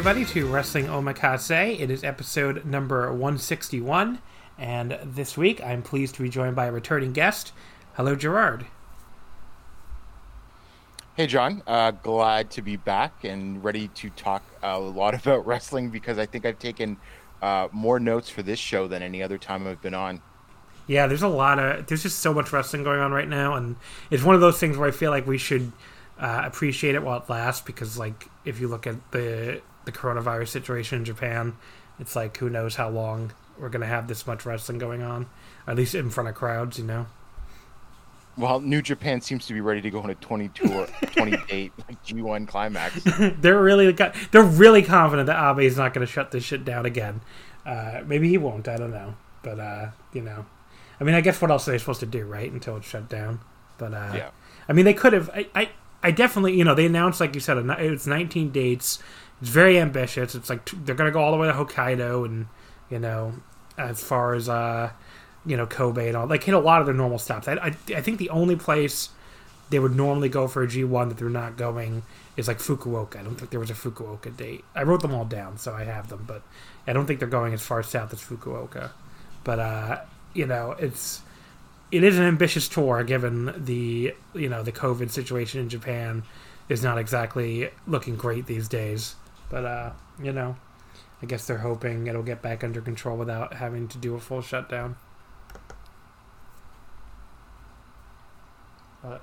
Everybody, to Wrestling Omakase. It is episode number 161, and this week I'm pleased to be joined by a returning guest. Hello, Gerard. Hey, John. Uh, glad to be back and ready to talk a lot about wrestling because I think I've taken uh, more notes for this show than any other time I've been on. Yeah, there's a lot of there's just so much wrestling going on right now, and it's one of those things where I feel like we should uh, appreciate it while it lasts because, like, if you look at the the coronavirus situation in Japan, it's like who knows how long we're going to have this much wrestling going on, at least in front of crowds, you know. Well, New Japan seems to be ready to go on a 22 or 28 G1 climax. they're really they're really confident that Abe is not going to shut this shit down again. Uh, maybe he won't. I don't know, but uh, you know, I mean, I guess what else are they supposed to do, right? Until it's shut down. But uh, yeah, I mean, they could have. I, I, I definitely, you know, they announced like you said, it's 19 dates. It's very ambitious. It's like they're gonna go all the way to Hokkaido and you know as far as uh you know Kobe and all. Like hit a lot of their normal stops. I I, I think the only place they would normally go for a G1 that they're not going is like Fukuoka. I don't think there was a Fukuoka date. I wrote them all down, so I have them, but I don't think they're going as far south as Fukuoka. But uh, you know, it's it is an ambitious tour given the you know the COVID situation in Japan is not exactly looking great these days. But uh, you know, I guess they're hoping it'll get back under control without having to do a full shutdown. But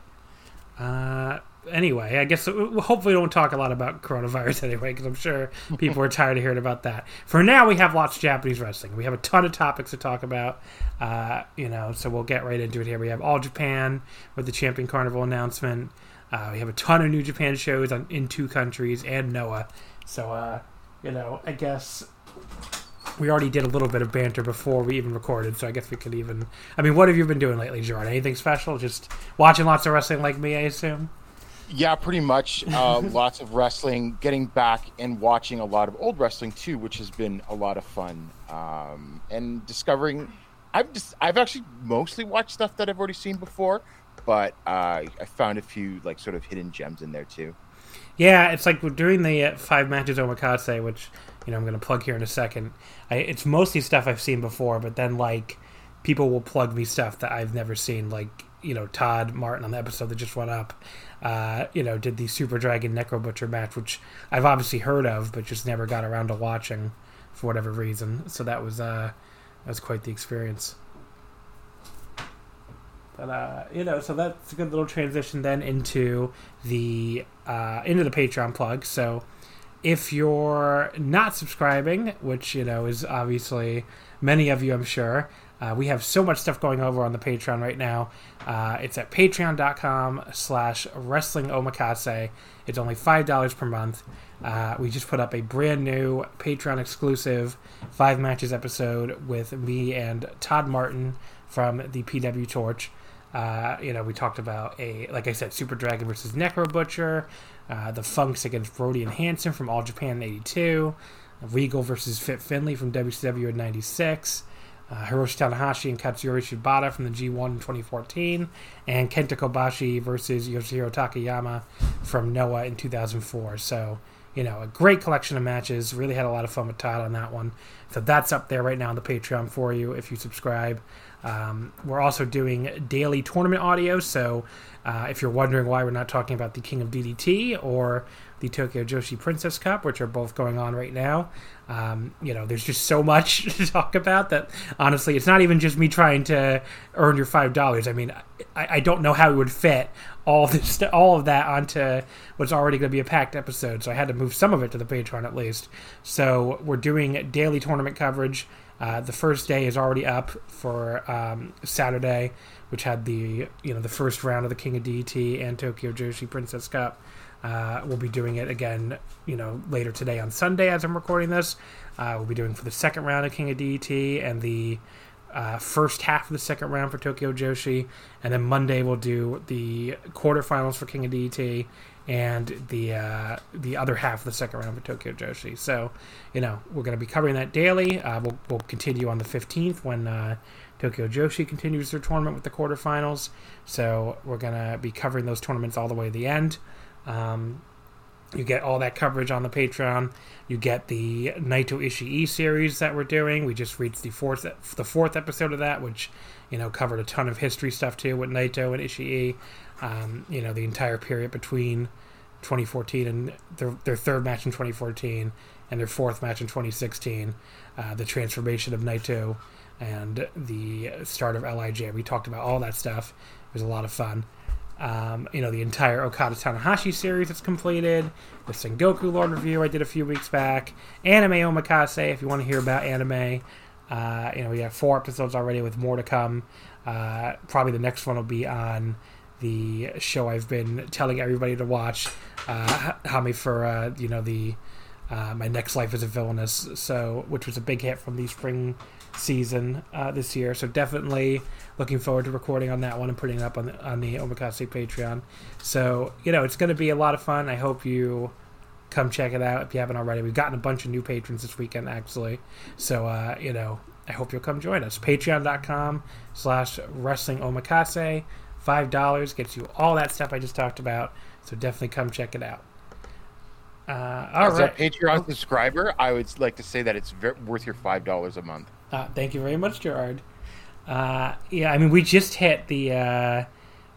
uh, anyway, I guess hopefully we don't talk a lot about coronavirus anyway, because I'm sure people are tired of hearing about that. For now, we have lots of Japanese wrestling. We have a ton of topics to talk about, uh, you know, so we'll get right into it here. We have All Japan with the Champion Carnival announcement. Uh, we have a ton of New Japan shows on, in two countries and Noah. So, uh, you know, I guess we already did a little bit of banter before we even recorded, so I guess we could even. I mean, what have you been doing lately, Gerard? Anything special? Just watching lots of wrestling like me, I assume? Yeah, pretty much. Uh, lots of wrestling, getting back and watching a lot of old wrestling too, which has been a lot of fun. Um, and discovering, I've just, I've actually mostly watched stuff that I've already seen before, but uh, I found a few like sort of hidden gems in there too. Yeah, it's like during the uh, five matches omakase, which you know I'm going to plug here in a second. I, it's mostly stuff I've seen before, but then like people will plug me stuff that I've never seen. Like you know Todd Martin on the episode that just went up, uh, you know did the Super Dragon Necro Butcher match, which I've obviously heard of, but just never got around to watching for whatever reason. So that was uh, that was quite the experience. But uh, you know, so that's a good little transition then into the uh, into the Patreon plug. So if you're not subscribing, which you know is obviously many of you, I'm sure, uh, we have so much stuff going over on the Patreon right now. Uh, it's at patreon.com slash wrestling omakase. It's only $5 per month. Uh, we just put up a brand new Patreon exclusive five matches episode with me and Todd Martin from the PW Torch. Uh, you know, we talked about a, like I said, Super Dragon versus Necro Butcher, uh, the Funks against Brody and Hanson from All Japan in '82, Regal versus Fit Finlay from WCW in '96, uh, Hiroshi Tanahashi and Katsuyori Shibata from the G1 in 2014, and Kenta Kobashi versus Yoshihiro Takayama from Noah in 2004. So, you know, a great collection of matches. Really had a lot of fun with Todd on that one. So that's up there right now on the Patreon for you if you subscribe. Um, we're also doing daily tournament audio. So uh, if you're wondering why we're not talking about the King of DDT or the Tokyo Joshi Princess Cup, which are both going on right now, um, you know, there's just so much to talk about that honestly, it's not even just me trying to earn your five dollars. I mean, I, I, don't know how it would fit all this, all of that onto what's already going to be a packed episode. So I had to move some of it to the Patreon at least. So we're doing daily tournament coverage. Uh, the first day is already up for um, Saturday, which had the you know the first round of the King of DDT and Tokyo Joshi Princess Cup. Uh, we'll be doing it again, you know, later today on Sunday as I'm recording this. Uh, we'll be doing for the second round of King of DDT and the uh, first half of the second round for Tokyo Joshi, and then Monday we'll do the quarterfinals for King of DDT and the uh, the other half of the second round for Tokyo Joshi. So, you know, we're going to be covering that daily. Uh, we'll, we'll continue on the 15th when uh, Tokyo Joshi continues their tournament with the quarterfinals. So we're going to be covering those tournaments all the way to the end. Um, you get all that coverage on the Patreon. You get the Naito Ishii series that we're doing. We just reached the fourth the fourth episode of that, which you know covered a ton of history stuff too with Naito and Ishii. Um, you know the entire period between 2014 and their, their third match in 2014 and their fourth match in 2016. Uh, the transformation of Naito and the start of Lij. We talked about all that stuff. It was a lot of fun. Um, you know, the entire Okada Tanahashi series that's completed. The Sengoku Lord review I did a few weeks back. Anime Omakase, if you want to hear about anime. Uh, you know, we have four episodes already with more to come. Uh, probably the next one will be on the show I've been telling everybody to watch, uh, Hamefura, uh, you know, the uh, My Next Life as a Villainess, so, which was a big hit from the spring season uh, this year. So definitely looking forward to recording on that one and putting it up on the, on the Omakase Patreon. So you know it's going to be a lot of fun. I hope you come check it out if you haven't already. We've gotten a bunch of new patrons this weekend actually. So uh, you know I hope you'll come join us. Patreon.com slash wrestling omakase. Five dollars gets you all that stuff I just talked about. So definitely come check it out. Uh, all As right. a Patreon subscriber, I would like to say that it's worth your five dollars a month. Uh, thank you very much, Gerard. Uh, yeah, I mean, we just hit the uh,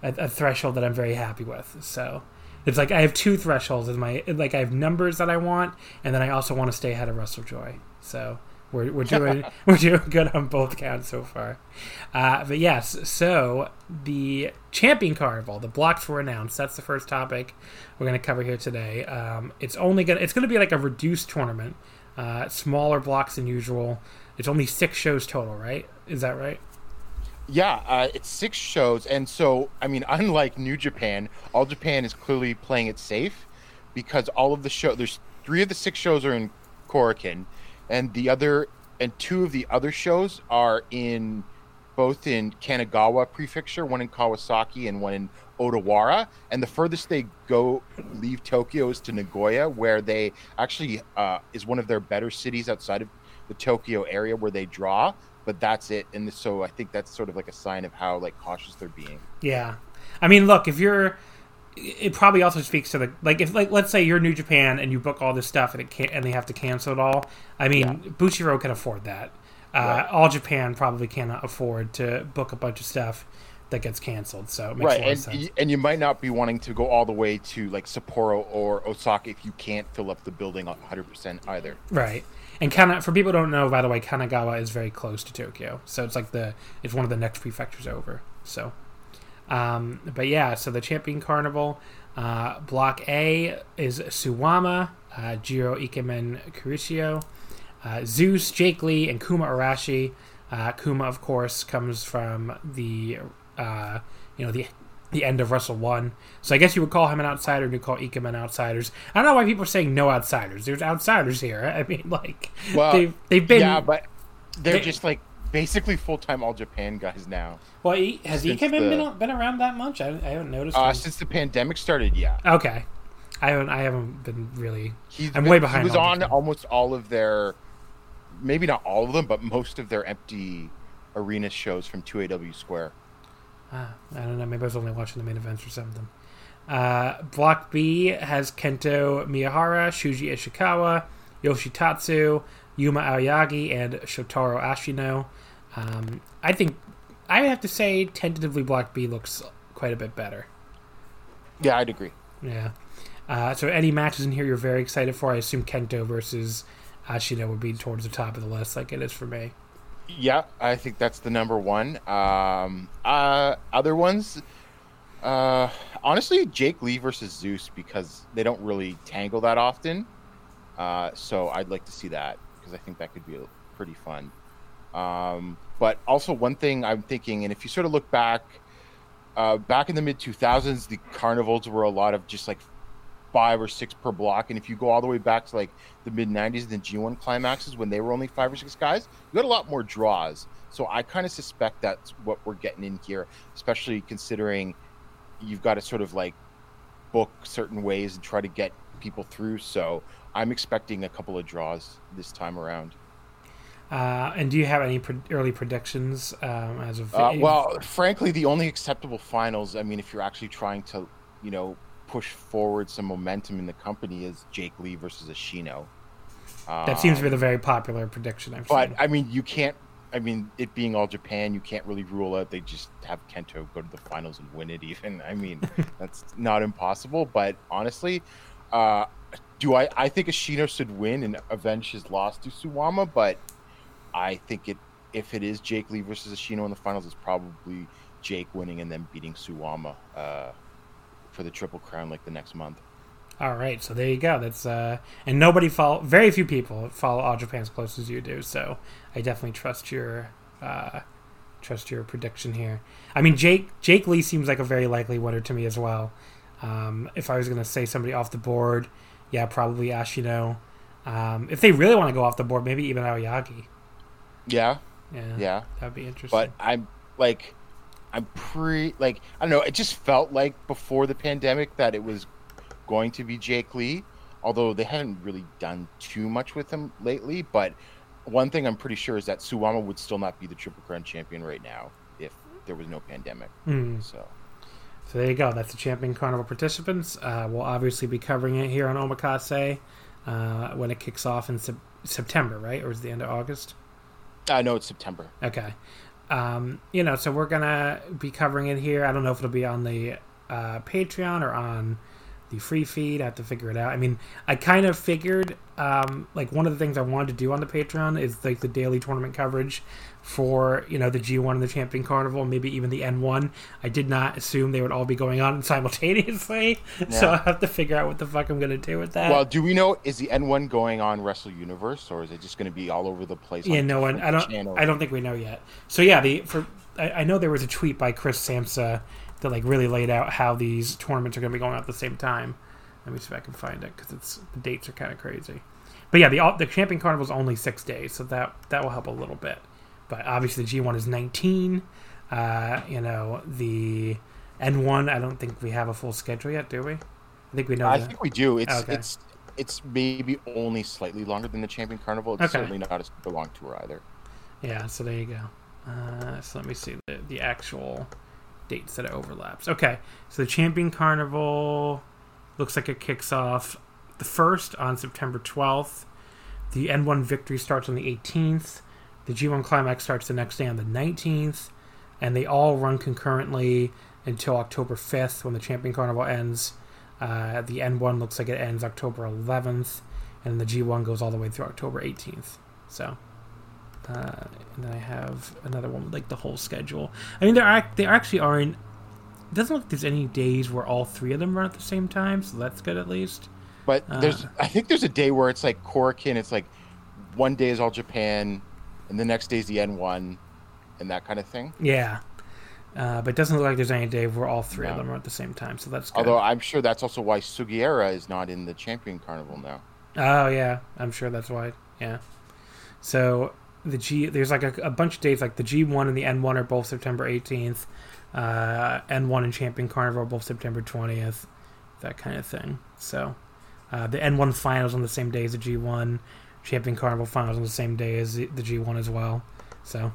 a, a, threshold that I'm very happy with. So it's like I have two thresholds in my like I have numbers that I want, and then I also want to stay ahead of Russell Joy. So we're we're doing we're doing good on both counts so far. Uh, but yes, so the champion carnival, the blocks were announced. That's the first topic we're going to cover here today. Um, it's only gonna it's going to be like a reduced tournament, uh, smaller blocks than usual. It's only six shows total, right? Is that right? Yeah, uh, it's six shows, and so I mean, unlike New Japan, All Japan is clearly playing it safe because all of the show there's three of the six shows are in Korakuen, and the other and two of the other shows are in both in Kanagawa Prefecture, one in Kawasaki and one in Odawara. And the furthest they go leave Tokyo is to Nagoya, where they actually uh, is one of their better cities outside of the Tokyo area where they draw, but that's it. And so I think that's sort of like a sign of how like cautious they're being. Yeah, I mean, look, if you're, it probably also speaks to the like if like let's say you're New Japan and you book all this stuff and it can't and they have to cancel it all. I mean, yeah. Bushiroad can afford that. Uh, right. All Japan probably cannot afford to book a bunch of stuff that gets canceled. So right, and and you might not be wanting to go all the way to like Sapporo or Osaka if you can't fill up the building 100 percent either. Right. And Kana, for people who don't know, by the way, Kanagawa is very close to Tokyo, so it's like the it's one of the next prefectures over. So, um, but yeah, so the Champion Carnival, uh, Block A is Suwama, uh, Jiro Ikemen Kuroshio, uh, Zeus, Jake Lee, and Kuma Arashi. Uh, Kuma, of course, comes from the uh, you know the the end of Wrestle One. So I guess you would call him an outsider, and you call Ikemen outsiders. I don't know why people are saying no outsiders. There's outsiders here. I mean, like, well, they've, they've been. Yeah, but they're they, just like basically full time All Japan guys now. Well, has Ikemen the, been been around that much? I, I haven't noticed. Uh, since the pandemic started, yeah. Okay, I haven't. I haven't been really. He's I'm been, way behind. He was on almost all of their, maybe not all of them, but most of their empty arena shows from 2AW Square. Ah, I don't know. Maybe I was only watching the main events or something. Uh, Block B has Kento Miyahara, Shuji Ishikawa, Yoshitatsu, Yuma Aoyagi, and Shotaro Ashino. Um, I think I have to say tentatively Block B looks quite a bit better. Yeah, I'd agree. Yeah. Uh, so any matches in here you're very excited for? I assume Kento versus Ashino would be towards the top of the list, like it is for me. Yeah, I think that's the number one. Um, uh, other ones, uh, honestly, Jake Lee versus Zeus because they don't really tangle that often. Uh, so I'd like to see that because I think that could be pretty fun. Um, but also one thing I'm thinking, and if you sort of look back, uh, back in the mid 2000s, the carnivals were a lot of just like five or six per block. And if you go all the way back to like the mid 90s, and the G1 climaxes when they were only five or six guys, you got a lot more draws. So I kind of suspect that's what we're getting in here, especially considering you've got to sort of like book certain ways and try to get people through. So I'm expecting a couple of draws this time around. Uh, and do you have any pre- early predictions um, as of? Uh, well, frankly, the only acceptable finals. I mean, if you're actually trying to, you know, push forward some momentum in the company, is Jake Lee versus Ashino. that seems to be the very popular prediction. I've But seen. I mean, you can't. I mean, it being all Japan, you can't really rule out they just have Kento go to the finals and win it. Even I mean, that's not impossible. But honestly, uh, do I? I think Ashino should win and avenge his loss to Suwama. But I think it if it is Jake Lee versus Ashino in the finals, it's probably Jake winning and then beating Suwama uh, for the triple crown like the next month. All right, so there you go. That's uh, and nobody follow. Very few people follow All Japan as close as you do. So I definitely trust your uh, trust your prediction here. I mean, Jake Jake Lee seems like a very likely winner to me as well. Um, if I was going to say somebody off the board, yeah, probably Ashino. Um, if they really want to go off the board, maybe even Aoyagi. Yeah, Yeah, yeah. that'd be interesting. but I'm like, I'm pre like I don't know. It just felt like before the pandemic that it was going to be Jake Lee, although they hadn't really done too much with him lately. But one thing I'm pretty sure is that Suwama would still not be the Triple Crown champion right now if there was no pandemic. Hmm. So So there you go. That's the Champion Carnival participants. Uh, we'll obviously be covering it here on Omakase uh, when it kicks off in sep- September, right? Or is it the end of August? I know it's September. Okay. Um, you know, so we're gonna be covering it here. I don't know if it'll be on the uh, Patreon or on the free feed. I have to figure it out. I mean, I kind of figured um, like one of the things I wanted to do on the Patreon is like the daily tournament coverage for you know the G1 and the Champion Carnival, maybe even the N1. I did not assume they would all be going on simultaneously, so I have to figure out what the fuck I'm gonna do with that. Well, do we know is the N1 going on Wrestle Universe or is it just going to be all over the place? Yeah, on no one. I don't. channels? I don't think we know yet. So yeah, the for I, I know there was a tweet by Chris Samsa that like really laid out how these tournaments are going to be going on at the same time. Let me see if I can find it because it's the dates are kind of crazy. But yeah, the the Champion Carnival is only six days, so that that will help a little bit. But obviously, the G one is nineteen. Uh, you know the N one. I don't think we have a full schedule yet, do we? I think we know. I the- think we do. It's Okay. it's it's maybe only slightly longer than the Champion Carnival. It's Okay. certainly not a super long tour either. Yeah, so there you go. Uh, so let me see the, the actual dates that it overlaps. Okay, so the Champion Carnival looks like it kicks off the first on September 12th. The N1 Victory starts on the 18th. The G1 Climax starts the next day on the 19th. And they all run concurrently until October 5th when the Champion Carnival ends. Uh, the N1 looks like it ends October 11th. And the G1 goes all the way through October 18th. So. Uh, and then I have another one with like the whole schedule. I mean, there are there actually aren't. It doesn't look like there's any days where all three of them run at the same time, so that's good at least. But Uh. there's I think there's a day where it's like Korakuen. It's like one day is all Japan, and the next day is the N1, and that kind of thing. Yeah, uh, but it doesn't look like there's any day where all three of them are at the same time, so that's good. Although I'm sure that's also why Sugiura is not in the Champion Carnival now. Oh yeah, I'm sure that's why. Yeah. So the G there's like a, a bunch of dates like the G1 and the N1 are both September 18th. Uh, N1 and Champion Carnival are both September 20th. That kind of thing. So uh, the N1 finals on the same day as the G1. Champion Carnival finals on the same day as the, the G1 as well. So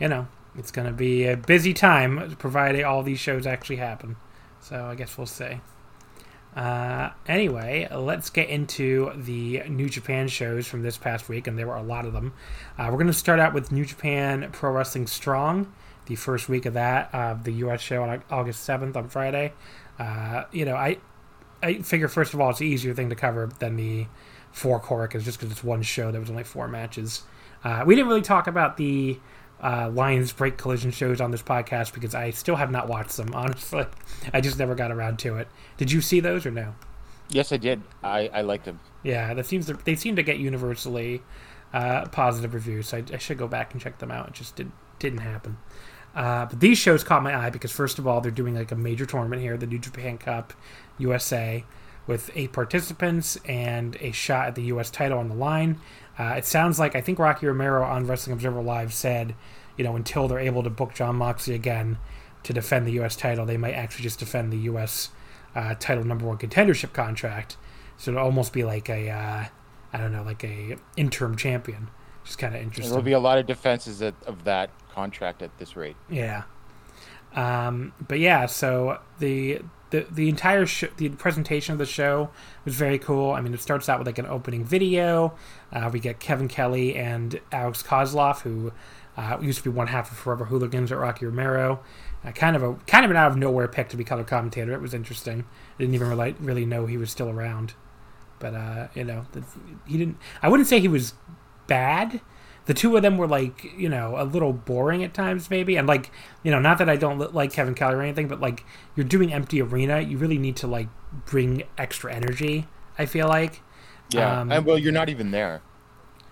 you know, it's going to be a busy time provided all these shows actually happen. So I guess we'll see. Uh, anyway, let's get into the New Japan shows from this past week, and there were a lot of them. Uh, we're going to start out with New Japan Pro Wrestling Strong, the first week of that, uh, the U.S. show on August 7th on Friday. Uh, you know, I I figure, first of all, it's an easier thing to cover than the four Korakuens, just because it's one show. There was only four matches. Uh, we didn't really talk about the uh, Lions Break Collision shows on this podcast because I still have not watched them. Honestly, I just never got around to it. Did you see those or no? Yes, I did. I, I liked them. Yeah, that seems to, they seem to get universally uh, positive reviews. So I, I, should go back and check them out. It just did didn't happen. Uh, but these shows caught my eye because first of all, they're doing like a major tournament here, the New Japan Cup USA, with eight participants and a shot at the U.S. title on the line. Uh, it sounds like I think Rocky Romero on Wrestling Observer Live said, you know, until they're able to book John Moxley again to defend the U.S. title, they might actually just defend the U.S. Uh, title number one contendership contract. So it'll almost be like a, uh, I don't know, like a interim champion. Is kind of interesting. There'll be a lot of defenses of that contract at this rate. Yeah. Um, but yeah, so the the the entire sh- the presentation of the show was very cool. I mean, it starts out with like an opening video. Uh, we get Kevin Kelly and Alex Kozlov, who uh, used to be one half of Forever Hooligans at Rocky Romero. Uh, kind of a kind of an out of nowhere pick to be color commentator. It was interesting. I didn't even really really know he was still around. But uh, you know, the, he didn't. I wouldn't say he was bad the two of them were like you know a little boring at times maybe. And like you know not that i don't like kevin kelly or anything but like you're doing empty arena you really need to like bring extra energy i feel like. Yeah um, and well you're not even there.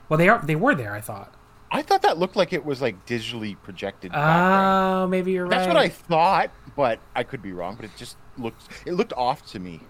Well they are they were there i thought. I thought that looked like it was like digitally projected oh maybe you're that's right. That's what i thought but i could be wrong but it just looked it looked off to me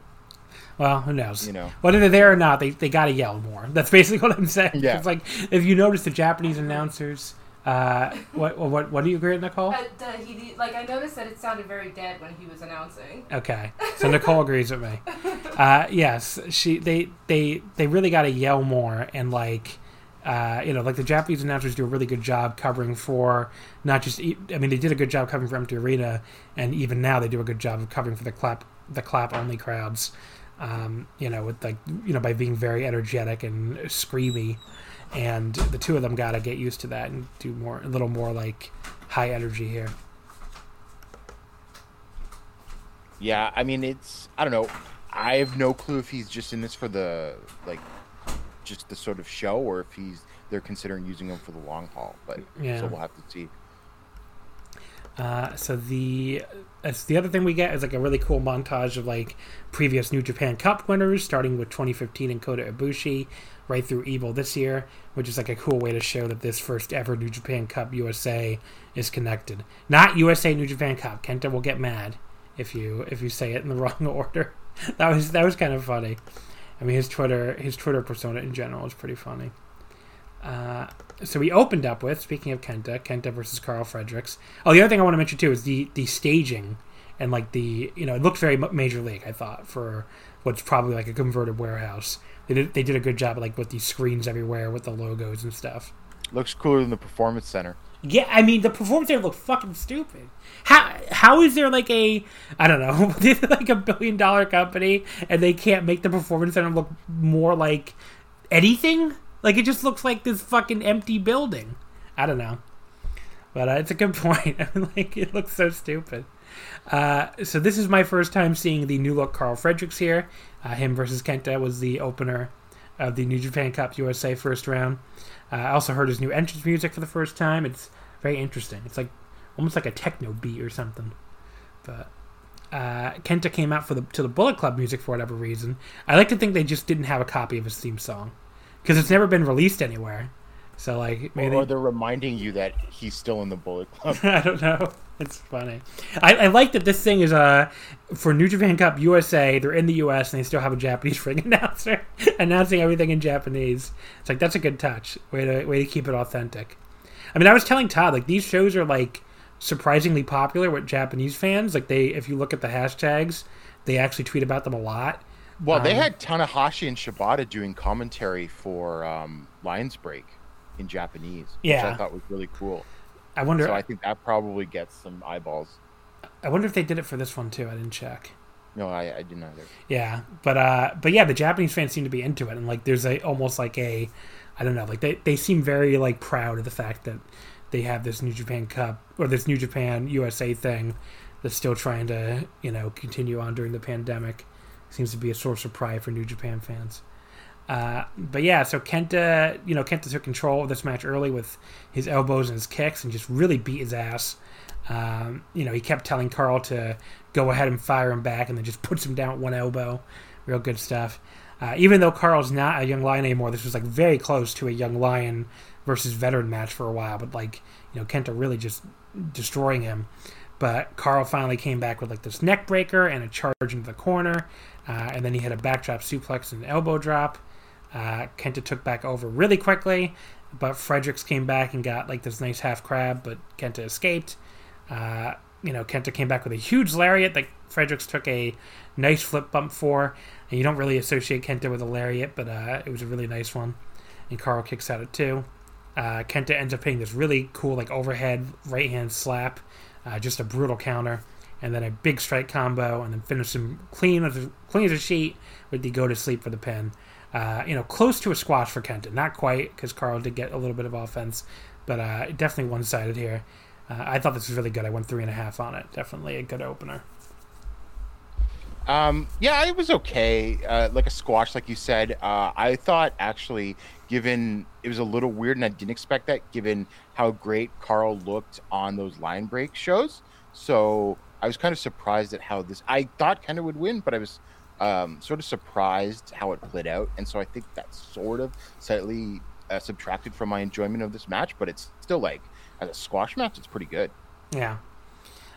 well, who knows? You know, whether they're there or not, they, they got to yell more. That's basically what I'm saying. Yeah. It's like if you notice the Japanese announcers. Uh, what what what do you agree with Nicole? Uh, he, like I noticed that it sounded very dead when he was announcing. Okay, so Nicole agrees with me. Uh, yes, she they they they really got to yell more and like. Uh, you know, like the Japanese announcers do a really good job covering for not just. I mean, they did a good job covering for Empty Arena, and even now they do a good job of covering for the clap, the clap only crowds um, you know, with like you know by being very energetic and screamy, and the two of them got to get used to that and do more a little more like high energy here. Yeah, I mean it's I don't know. I have no clue if he's just in this for the like just the sort of show or if he's they're considering using him for the long haul. But yeah. so we'll have to see. Uh, so the as the other thing we get is like a really cool montage of like previous New Japan Cup winners, starting with 2015 and Kota Ibushi, right through Evil this year, which is like a cool way to show that this first ever New Japan Cup USA is connected. Not USA New Japan Cup. Kenta will get mad if you if you say it in the wrong order. that was that was kind of funny. I mean, his Twitter his Twitter persona in general is pretty funny. Uh, so we opened up with speaking of Kenta, Kenta versus Karl Fredericks. Oh, the other thing I want to mention too is the the staging and like the you know it looked very major league. I thought for what's probably like a converted warehouse. They did they did a good job like with these screens everywhere with the logos and stuff. Looks cooler than the performance center. Yeah, I mean the performance center looked fucking stupid. How how is there like a I don't know like a billion dollar company and they can't make the performance center look more like anything? Like it just looks like this fucking empty building. I don't know, but uh, it's a good point. I mean, like it looks so stupid. Uh, so this is my first time seeing the new look Karl Fredericks here. Uh, him versus Kenta was the opener of the New Japan Cup USA first round. Uh, I also heard his new entrance music for the first time. It's very interesting. It's like almost like a techno beat or something. But uh, Kenta came out for the to the Bullet Club music for whatever reason. I like to think they just didn't have a copy of his theme song because it's never been released anywhere. So like maybe or, they're reminding you that he's still in the Bullet Club. I don't know. It's funny. I, I, like that this thing is uh for New Japan Cup USA. They're in the US and they still have a Japanese ring announcer announcing everything in Japanese. It's like that's a good touch. Way to way to keep it authentic. I mean, I was telling Todd like these shows are like surprisingly popular with Japanese fans. Like they, if you look at the hashtags, they actually tweet about them a lot. Well, um, they had Tanahashi and Shibata doing commentary for um, Lions Break in Japanese, yeah. which I thought was really cool. I wonder. So I think that probably gets some eyeballs. I wonder if they did it for this one too. I didn't check. No, I, I didn't either. Yeah, but uh, but yeah, the Japanese fans seem to be into it, and like there's a almost like a, I don't know, like they they seem very like proud of the fact that they have this New Japan Cup or this New Japan USA thing that's still trying to you know continue on during the pandemic. Seems to be a source of pride for New Japan fans. Uh, but yeah, so Kenta, you know, Kenta took control of this match early with his elbows and his kicks, and just really beat his ass. Um, you know, he kept telling Karl to go ahead and fire him back, and then just puts him down with one elbow. Real good stuff. Uh, even though Karl's not a young lion anymore, this was like very close to a young lion versus veteran match for a while. But like, you know, Kenta really just destroying him. But Karl finally came back with like this neck breaker and a charge into the corner, uh, and then he had a backdrop suplex and an elbow drop. Uh, Kenta took back over really quickly, but Fredericks came back and got like this nice half crab, but Kenta escaped. Uh, you know, Kenta came back with a huge lariat that Fredericks took a nice flip bump for. And you don't really associate Kenta with a lariat, but uh, it was a really nice one. And Karl kicks out at two. Uh, Kenta ends up hitting this really cool, like overhead right hand slap, uh, just a brutal counter, and then a big strike combo, and then finish him clean as a, clean as a sheet with the go to sleep for the pin. Uh, you know, close to a squash for Kenta, not quite because Karl did get a little bit of offense, but uh, definitely one sided here. Uh, I thought this was really good. I went three and a half on it. Definitely a good opener. Um, yeah, it was okay. Uh, like a squash, like you said. Uh, I thought actually, given it was a little weird, and I didn't expect that, given how great Karl looked on those Lions Break shows. So I was kind of surprised at how this. I thought Kenta would win, but I was um, sort of surprised how it played out, and so I think that sort of slightly uh, subtracted from my enjoyment of this match. But it's still like as a squash match, it's pretty good. Yeah.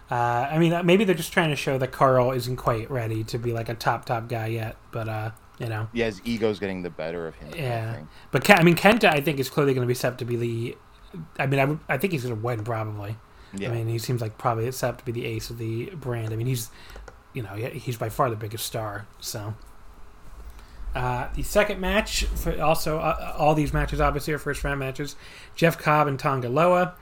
Uh, I mean, maybe they're just trying to show that Karl isn't quite ready to be like a top top guy yet, but uh, you know. Yeah, his ego's getting the better of him. Yeah, but Ken, I mean, Kenta, I think is clearly going to be set to be the. I mean, I, I think he's going to win probably. Yeah. I mean, he seems like probably set up to be the ace of the brand. I mean, he's, you know, he's by far the biggest star. So. Uh, the second match, also uh, all these matches obviously are first round matches. Jeff Cobb and Tanga Loa.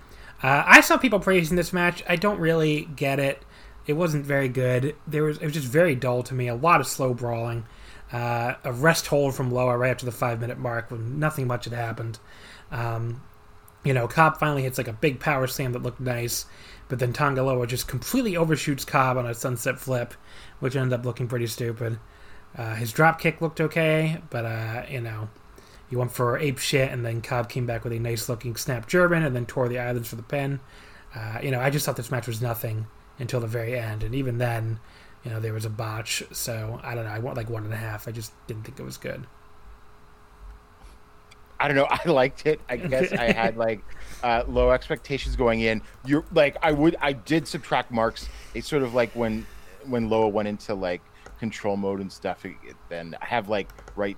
Uh, I saw people praising this match. I don't really get it. It wasn't very good. There was it was just very dull to me. A lot of slow brawling. Uh, a rest hold from Loa right after the five minute mark when nothing much had happened. Um, you know, Cobb finally hits like a big power slam that looked nice, but then Tanga Loa just completely overshoots Cobb on a sunset flip, which ended up looking pretty stupid. Uh, his drop kick looked okay, but uh, you know, he went for ape shit, and then Cobb came back with a nice looking snap German, and then tore the islands for the pin. Uh, you know, I just thought this match was nothing until the very end, and even then, you know, there was a botch. So I don't know. I want like one and a half. I just didn't think it was good. I don't know. I liked it. I guess I had like uh, low expectations going in. You're like I would. I did subtract marks. It's sort of like when when Loa went into like control mode and stuff, then I have like right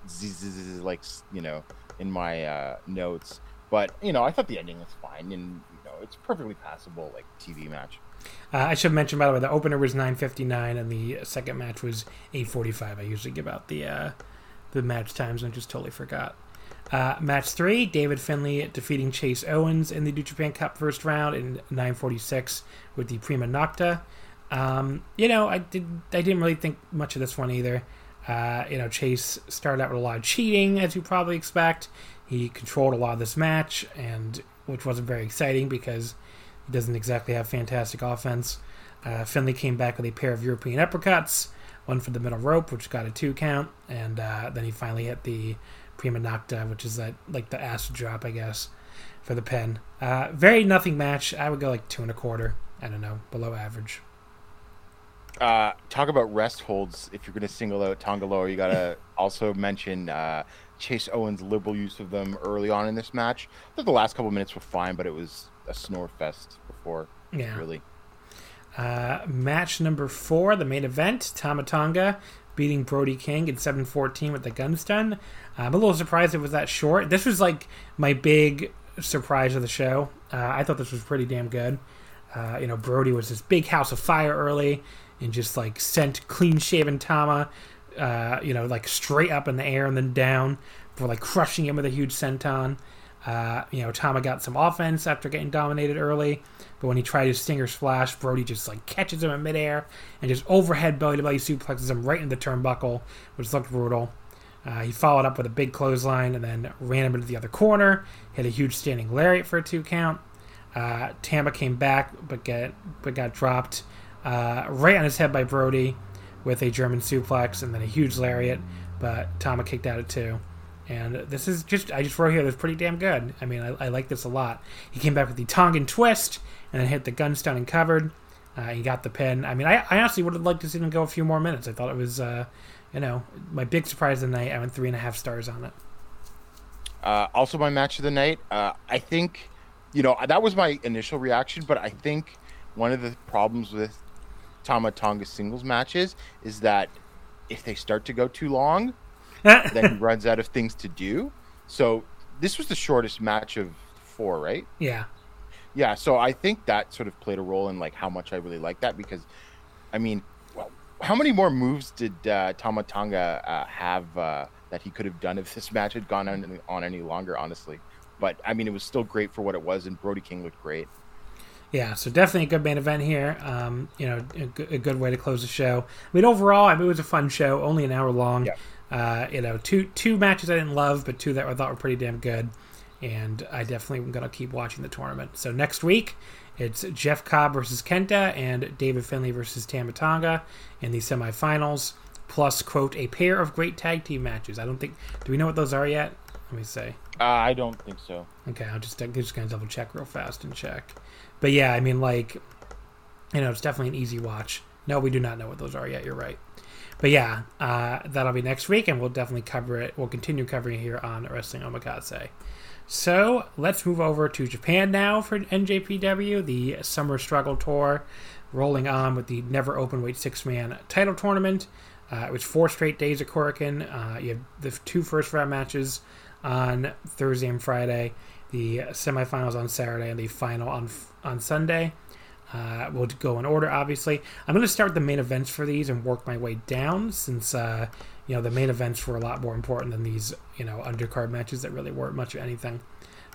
like you know in my uh, notes. But you know, I thought the ending was fine, and you know, it's perfectly passable like TV match. Uh, I should mention by the way, the opener was nine fifty nine, and the second match was eight forty five. I usually give out the uh, the match times, and I just totally forgot. Uh, match three: David Finlay defeating Chase Owens in the New Japan Cup first round in nine forty six with the Prima Nocta. Um, you know, I did. I didn't really think much of this one either. Uh, you know, Chase started out with a lot of cheating, as you probably expect. He controlled a lot of this match, and which wasn't very exciting because he doesn't exactly have fantastic offense. Uh, Finlay came back with a pair of European uppercuts, one for the middle rope, which got a two count, and uh, then he finally hit the prima nocta, which is that like the acid drop, I guess, for the pen. Uh, very nothing match. I would go like two and a quarter. I don't know, below average. Uh, talk about rest holds. If you're going to single out Tanga Loa, you got to also mention uh, Chase Owens' liberal use of them early on in this match. I thought the last couple minutes were fine, but it was a snore fest before. Yeah. Really. Uh, match number four, the main event, Tama Tonga beating Brody King in 7-14 with the gun stun. I'm a little surprised it was that short. This was like my big surprise of the show. Uh, I thought this was pretty damn good. Uh, you know, Brody was this big house of fire early and just like sent clean shaven Tama, uh, you know, like straight up in the air and then down for like crushing him with a huge senton. Uh, you know, Tama got some offense after getting dominated early, but when he tried his Stinger's Flash, Brody just like catches him in midair and just overhead belly to belly suplexes him right into the turnbuckle, which looked brutal. Uh, he followed up with a big clothesline and then ran him into the other corner, hit a huge standing lariat for a two count. Uh, came back but get but got dropped uh, right on his head by Brody with a German suplex and then a huge lariat, but Tama kicked out at two. And this is just, I just wrote here, that's pretty damn good. I mean, I, I, like this a lot. He came back with the Tongan twist and hit the gun stun and covered. Uh, he got the pin. I mean, I, I, honestly would have liked to see him go a few more minutes. I thought it was, uh, you know, my big surprise of the night. I went three and a half stars on it. Uh, also, my match of the night. Uh, I think, you know, that was my initial reaction, but I think one of the problems with Tama Tonga singles matches is that if they start to go too long, then he runs out of things to do. So this was the shortest match of four, right? Yeah. Yeah, so I think that sort of played a role in like how much I really like that because, I mean, well, how many more moves did uh, Tama Tonga uh, have uh, that he could have done if this match had gone on, on any longer? Honestly, but I mean, it was still great for what it was, and Brody King looked great. Yeah, so definitely a good main event here. Um, you know, a, a, good way to close the show. I mean, overall, I mean, it was a fun show, only an hour long. Yeah. Uh, you know, two two matches I didn't love, but two that I thought were pretty damn good. And I definitely am going to keep watching the tournament. So next week, it's Jeff Cobb versus Kenta and David Finlay versus Tama Tonga in the semifinals. Plus, quote, a pair of great tag team matches. I don't think. Do we know what those are yet? Let me say. Uh, I don't think so. Okay, I'll just I'm just gonna double check real fast and check. But yeah, I mean, like, you know, it's definitely an easy watch. No, we do not know what those are yet. You're right. But yeah, uh, that'll be next week, and we'll definitely cover it. We'll continue covering it here on Wrestling Omakase. So let's move over to Japan now for NJPW, the Summer Struggle Tour, rolling on with the Never Open Weight Six Man Title Tournament. Uh, it was four straight days of Korakuen. Uh, you have the two first round matches on Thursday and Friday, the semifinals on Saturday, and the final on on Sunday. Uh, we'll go in order, obviously. I'm going to start the main events for these and work my way down, since uh, you know the main events were a lot more important than these you know undercard matches that really weren't much of anything.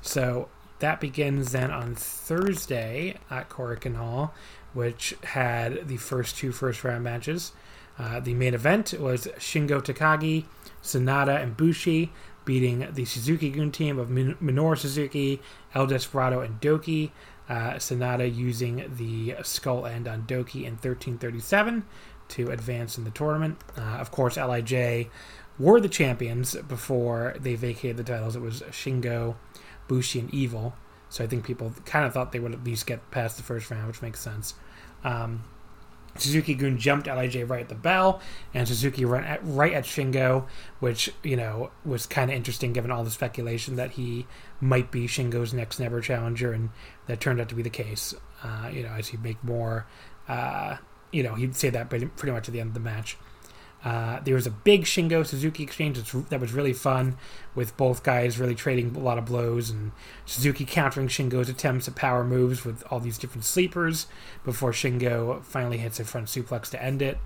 So that begins then on Thursday at Korakuen Hall, which had the first two first round matches. Uh, the main event was Shingo Takagi, Sanada, and Bushi beating the Suzuki Gun team of Min- Minoru Suzuki, El Desperado, and Douki. Uh, Sanada using the skull end on Douki in 1337 to advance in the tournament. Uh, of course, Lij were the champions before they vacated the titles. It was Shingo, Bushi, and Evil. So I think people kind of thought they would at least get past the first round, which makes sense. Um, Suzuki Gun jumped Lij right at the bell, and Suzuki ran at, right at Shingo, which you know was kind of interesting given all the speculation that he might be Shingo's next Never challenger, and that turned out to be the case. Uh, you know, as he make more, uh, you know, he'd say that pretty much at the end of the match. Uh, there was a big Shingo Suzuki exchange that was really fun, with both guys really trading a lot of blows and Suzuki countering Shingo's attempts at power moves with all these different sleepers before Shingo finally hits a front suplex to end it.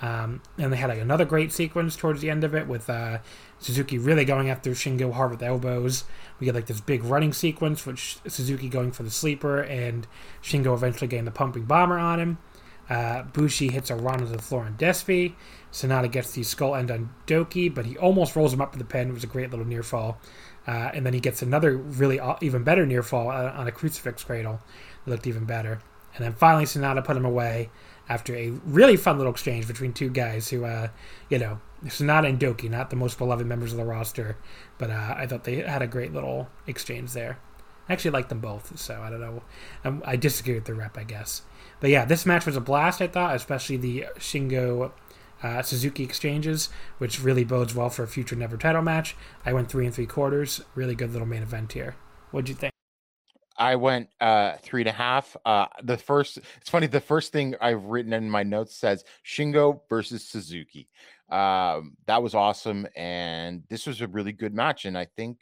Um, and they had like another great sequence towards the end of it with uh, Suzuki really going after Shingo hard with elbows. We get like this big running sequence with Suzuki going for the sleeper and Shingo eventually getting the pumping bomber on him. Uh, Bushi hits a run to the floor on Despy. Sanada gets the skull end on Douki, but he almost rolls him up to the pen. It was a great little near fall. Uh, and then he gets another really even better near fall uh, on a crucifix cradle. It looked even better. And then finally, Sanada put him away after a really fun little exchange between two guys who, uh, you know, Sanada and Douki, not the most beloved members of the roster, but uh, I thought they had a great little exchange there. I actually like them both, so I don't know. Um, I disagree with the rep, I guess. But yeah, this match was a blast, I thought, especially the Shingo uh, Suzuki exchanges, which really bodes well for a future Never title match. I went three and three quarters. Really good little main event here. What'd you think? I went uh, three and a half. Uh, the first, it's funny. The first thing I've written in my notes says Shingo versus Suzuki. Um, that was awesome, and this was a really good match. And I think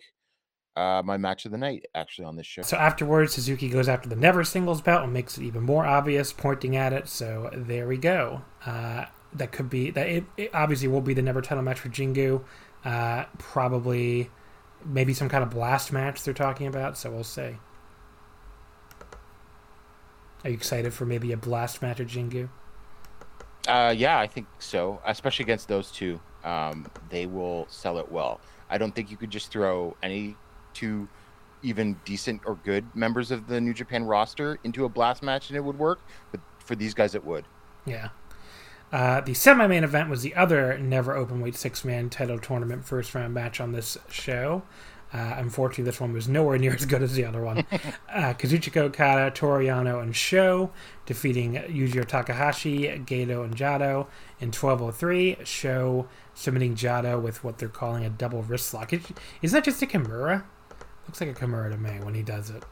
uh, my match of the night actually on this show. So afterwards, Suzuki goes after the Never singles belt and makes it even more obvious, pointing at it. So there we go. Uh, that could be that. It, it, obviously will be the Never title match for Jingu. Uh, probably maybe some kind of blast match they're talking about. So we'll see. Are you excited for maybe a blast match at Jingu? Uh, yeah, I think so. Especially against those two, um, they will sell it well. I don't think you could just throw any two even decent or good members of the New Japan roster into a blast match and it would work. But for these guys, it would. Yeah. Uh, the semi main event was the other never open weight six man title tournament first round match on this show. Uh, unfortunately, this one was nowhere near as good as the other one. uh, Kazuchika Okada, Toru Yano, and Sho defeating Yujiro Takahashi, Gedo, and Jado in 1203. Sho submitting Jado with what they're calling a double wrist lock. Is that just a Kimura? Looks like a Kimura to me when he does it.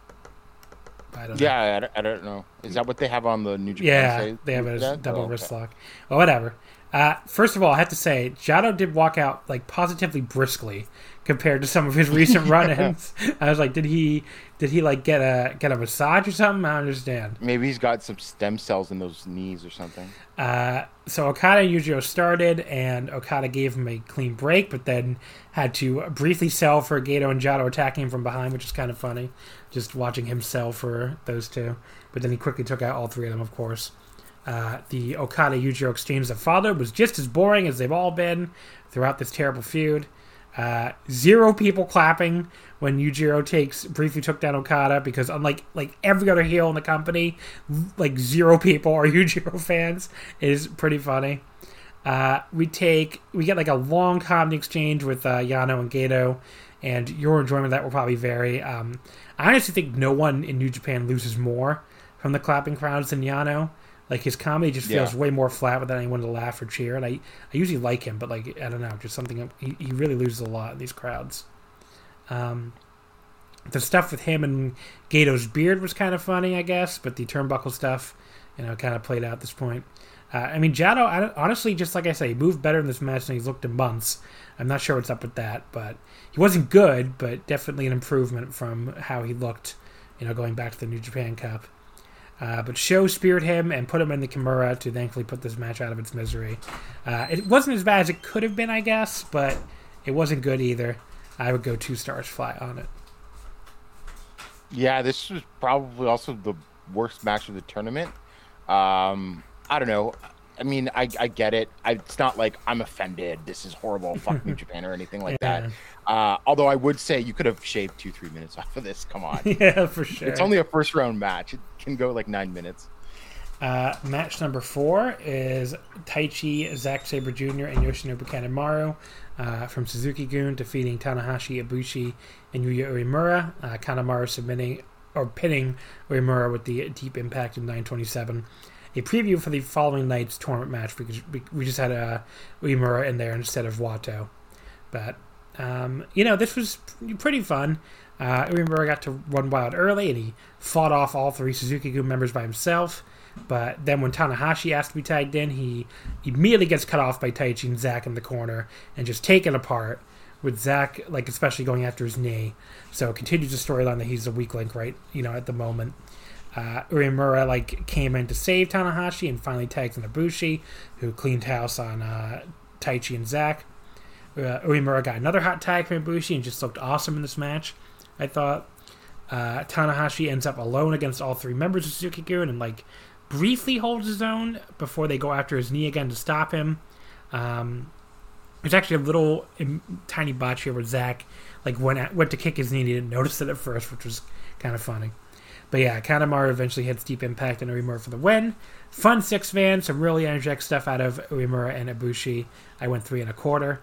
I don't yeah, I don't, I don't, know. Is that what they have on the New Japan? Yeah, site? they have a double oh, wrist lock. Well, whatever. Uh, first of all, I have to say, Jado did walk out like positively briskly compared to some of his recent run-ins. I was like, did he did he like get a get a massage or something? I don't understand. Maybe he's got some stem cells in those knees or something. Uh, so Okada and Yujiro started, and Okada gave him a clean break, but then had to briefly sell for Gedo and Jado attacking him from behind, which is kind of funny, just watching him sell for those two. But then he quickly took out all three of them, of course. Uh, the Okada Yujiro exchange of father was just as boring as they've all been throughout this terrible feud. Uh, zero people clapping when Yujiro takes briefly took down Okada because unlike like every other heel in the company, like zero people are Yujiro fans is pretty funny. Uh, we take we get like a long comedy exchange with uh, Yano and Gedo, and your enjoyment of that will probably vary. Um, I honestly think no one in New Japan loses more from the clapping crowds than Yano. Like his comedy just feels yeah. way more flat without anyone to laugh or cheer, and I I usually like him, but like I don't know, just something he, he really loses a lot in these crowds. Um, the stuff with him and Gedo's beard was kind of funny, I guess, but the turnbuckle stuff, you know, kind of played out at this point. Uh, I mean, Jado, I, honestly, just like I say, he moved better in this match than he's looked in months. I'm not sure what's up with that, but he wasn't good, but definitely an improvement from how he looked, you know, going back to the New Japan Cup. Uh, but Sho speared him and put him in the Kimura to thankfully put this match out of its misery. Uh, it wasn't as bad as it could have been, I guess, but it wasn't good either. I would go two stars flat on it. Yeah, this was probably also the worst match of the tournament. Um, I don't know. I mean, I, I get it. I, it's not like I'm offended. This is horrible. Fuck New Japan or anything like yeah. that. Uh, although I would say you could have shaved two, three minutes off of this. Come on. yeah, for sure. It's only a first round match. It can go like nine minutes. Uh, match number four is Taichi, Zack Sabre Jr., and Yoshinobu Kanemaru uh, from Suzuki-gun defeating Tanahashi, Ibushi, and Yuya Uemura. Uh, Kanemaru submitting or pinning Uemura with the deep impact of 927. A preview for the following night's tournament match because we, we just had uh, Uemura in there instead of Wato. But, um, you know, this was pretty fun. Uh, Uemura got to run wild early and he fought off all three Suzuki-gun members by himself. But then when Tanahashi asked to be tagged in, he immediately gets cut off by Taichi and Zack in the corner and just taken apart with Zack, like especially going after his knee. So it continues the storyline that he's a weak link right, you know, at the moment. Uh, Uemura like came in to save Tanahashi and finally tags in Ibushi, who cleaned house on uh, Taichi and Zack. Uh, Uemura got another hot tag from Ibushi and just looked awesome in this match. I thought uh, Tanahashi ends up alone against all three members of Suzuki-gun and like briefly holds his own before they go after his knee again to stop him. Um, there's actually a little um, tiny botch here where Zack like went at, went to kick his knee and he didn't notice it at first, which was kind of funny. But yeah, Kanemaru eventually hits Deep Impact and Uemura for the win. Fun six man, some really energetic stuff out of Uemura and Ibushi. I went three and a quarter.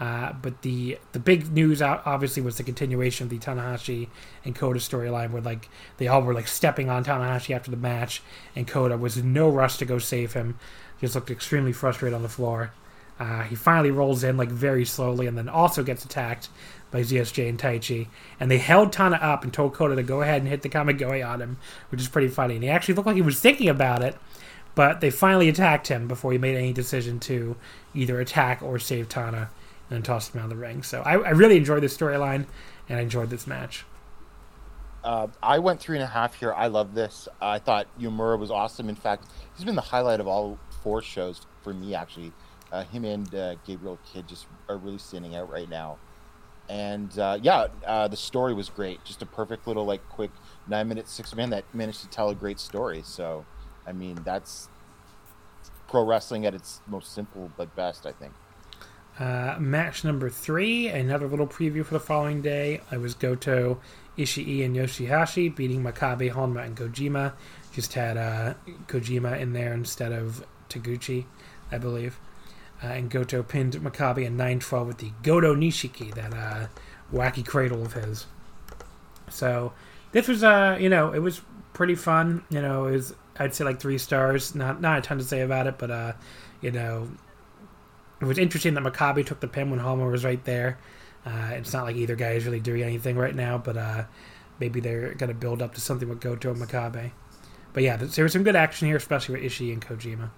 Uh, but the the big news out obviously was the continuation of the Tanahashi and Kota storyline, where like they all were like stepping on Tanahashi after the match, and Kota was in no rush to go save him. Just looked extremely frustrated on the floor. Uh, he finally rolls in like very slowly, and then also gets attacked by ZSJ and Taichi. And they held Tana up and told Kota to go ahead and hit the Kamigoye on him, which is pretty funny. And he actually looked like he was thinking about it, but they finally attacked him before he made any decision to either attack or save Tana and tossed him out of the ring. So I, I really enjoyed this storyline and I enjoyed this match. Uh, I went three and a half here. I love this. I thought Uemura was awesome. In fact, he's been the highlight of all four shows for me, actually. Uh, him and uh, Gabriel Kidd just are really standing out right now. And uh, yeah, uh, the story was great. Just a perfect little like quick nine minute six man that managed to tell a great story. So, I mean, that's pro wrestling at its most simple but best, I think. Uh, match number three, another little preview for the following day. I was Goto, Ishii, and Yoshihashi beating Makabe, Honma, and Kojima. Just had uh, Kojima in there instead of Taguchi, I believe. Uh, and Goto pinned Makabe in 9 12 with the Goto Nishiki, that uh, wacky cradle of his. So this was, uh, you know, it was pretty fun. You know, it was, I'd say like three stars. Not not a ton to say about it, but, uh, you know, it was interesting that Makabe took the pin when Honma was right there. Uh, it's not like either guy is really doing anything right now, but uh, maybe they're going to build up to something with Goto and Makabe. But yeah, there was some good action here, especially with Ishii and Kojima.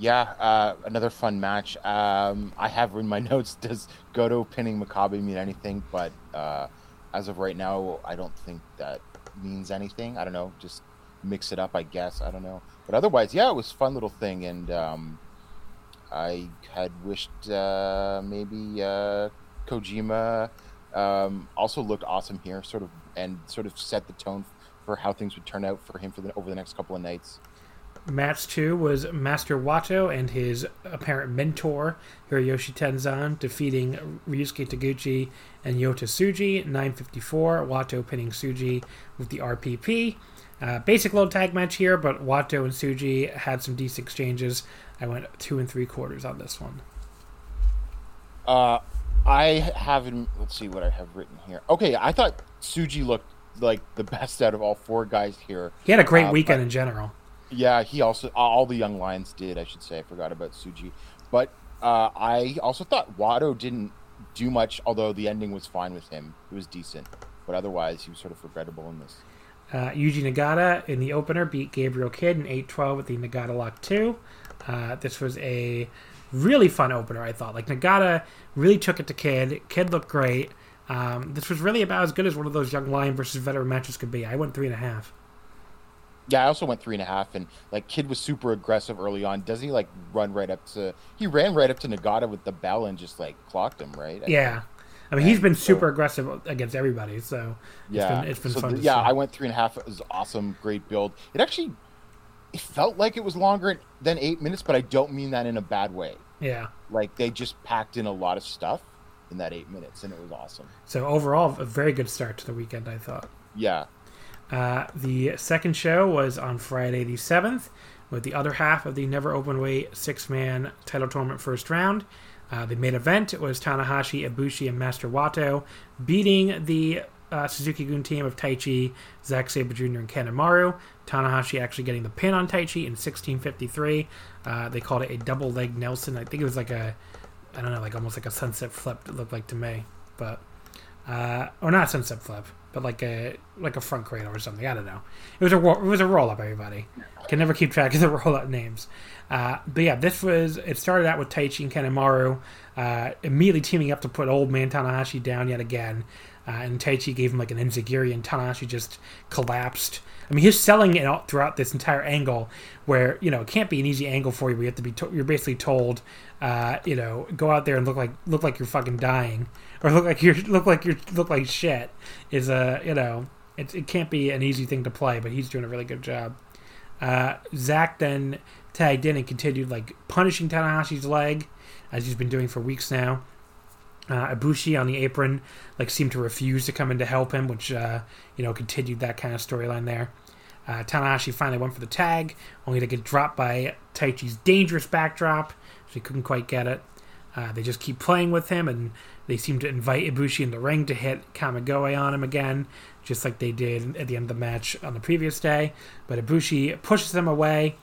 Yeah, uh, another fun match. Um, I have in my notes, does Goto pinning Makabe mean anything? But uh, as of right now, I don't think that means anything. I don't know. Just mix it up, I guess. I don't know. But otherwise, yeah, it was fun little thing. And um, I had wished uh, maybe uh, Kojima um, also looked awesome here, sort of, and sort of set the tone for how things would turn out for him for the, over the next couple of nights. Match two was Master Wato and his apparent mentor, Hiroyoshi Tenzan, defeating Ryusuke Taguchi and Yota Tsuji 954, Wato pinning Tsuji with the RPP. Uh, basic little tag match here, but Wato and Tsuji had some decent exchanges. I went two and three quarters on this one. Uh, I haven't. Let's see what I have written here. Okay, I thought Tsuji looked like the best out of all four guys here. He had a great Uh, weekend but- in general. Yeah, he also all the young lions did. I should say. I forgot about Tsuji, but uh, I also thought Wato didn't do much. Although the ending was fine with him, it was decent. But otherwise, he was sort of regrettable in this. Uh, Yuji Nagata in the opener beat Gabriel Kidd in 8-12 with the Nagata Lock 2. Uh, this was a really fun opener, I thought. Like, Nagata really took it to Kidd. Kidd looked great. Um, this was really about as good as one of those young lion versus veteran matches could be. I went three and a half. Yeah, I also went three and a half, and like Kidd was super aggressive early on. Doesn't he like run right up to? He ran right up to Nagata with the bell and just like clocked him, right? Yeah. I mean, he's been so- super aggressive against everybody, so it's yeah, been, it's been So fun the- yeah, see. I went three and a half. It was awesome, great build. It actually, it felt like it was longer than eight minutes, but I don't mean that in a bad way. yeah. Like they just packed in a lot of stuff in that eight minutes, and it was awesome. So overall, a very good start to the weekend, I thought. Yeah, Uh, the second show was on Friday the 7th with the other half of the Never Open Weight six man title tournament first round. Uh, the main event was Tanahashi, Ibushi, and Master Wato beating the uh, Suzuki Gun team of Taichi, Zack Sabre Jr., and Kanemaru. Tanahashi actually getting the pin on Taichi in 1653. Uh, they called it a double leg Nelson. I think it was like a, I don't know, like almost like a sunset flip, it looked like to me. But uh, or not sunset flip, but like a like a front cradle or something. I don't know. It was a it was a roll up. Everybody can never keep track of the roll up names. Uh, but yeah, this was it started out with Taichi and Kanemaru uh, immediately teaming up to put old man Tanahashi down yet again. Uh, and Taichi gave him like an enziguri, and Tanahashi just collapsed. I mean, he's selling it all throughout this entire angle, where you know it can't be an easy angle for you. We have to be to- you're basically told, uh, you know, go out there and look like look like you're fucking dying, or look like you're look like you're look like shit. Is a you know it, it can't be an easy thing to play, but he's doing a really good job. Uh, Zack then tagged in and continued like punishing Tanahashi's leg, as he's been doing for weeks now. Uh, Ibushi on the apron like seemed to refuse to come in to help him, which uh, you know continued that kind of storyline there. Uh, Tanahashi finally went for the tag, only to get dropped by Taichi's dangerous backdrop, so he couldn't quite get it. Uh, they just keep playing with him, and they seem to invite Ibushi in the ring to hit Kamigoye on him again, just like they did at the end of the match on the previous day. But Ibushi pushes them away,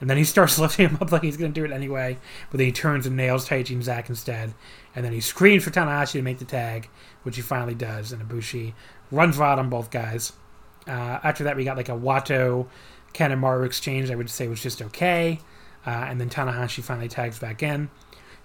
and then he starts lifting him up like he's going to do it anyway. But then he turns and nails and Zack instead. And then he screams for Tanahashi to make the tag, which he finally does. And Ibushi runs wild on both guys. Uh, after that, we got like a Wato Kanemaru exchange. I would say was just okay. Uh, and then Tanahashi finally tags back in.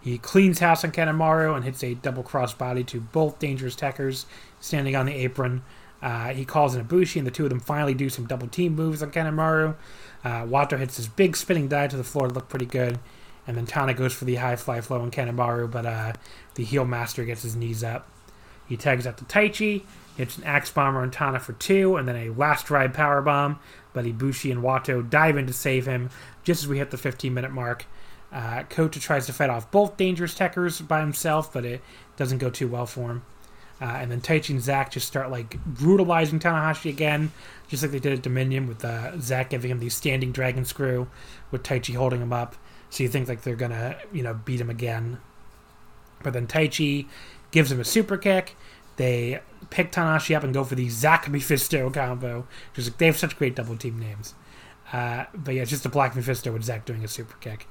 He cleans house on Kanemaru and hits a double cross body to both Dangerous Tekkers standing on the apron. Uh, he calls in Ibushi, and the two of them finally do some double team moves on Kanemaru. Uh, Wato hits his big spinning dive to the floor to look pretty good. and then Tana goes for the high fly flow on Kanemaru, but uh, the heel master gets his knees up. He tags out to Taichi, hits an axe bomber on Tana for two, and then a last ride power bomb. But Ibushi and Wato dive in to save him just as we hit the 15 minute mark. Uh, Kota tries to fight off both Dangerous Tekkers by himself, but it doesn't go too well for him. Uh, and then Taichi and Zack just start like brutalizing Tanahashi again, just like they did at Dominion with uh, Zack giving him the standing dragon screw, with Taichi holding him up. So you think like they're gonna you know beat him again, but then Taichi gives him a super kick. They pick Tanahashi up and go for the Zack Mephisto combo. Just like, they have such great double team names. Uh, but yeah, it's just a Black Mephisto with Zack doing a super kick.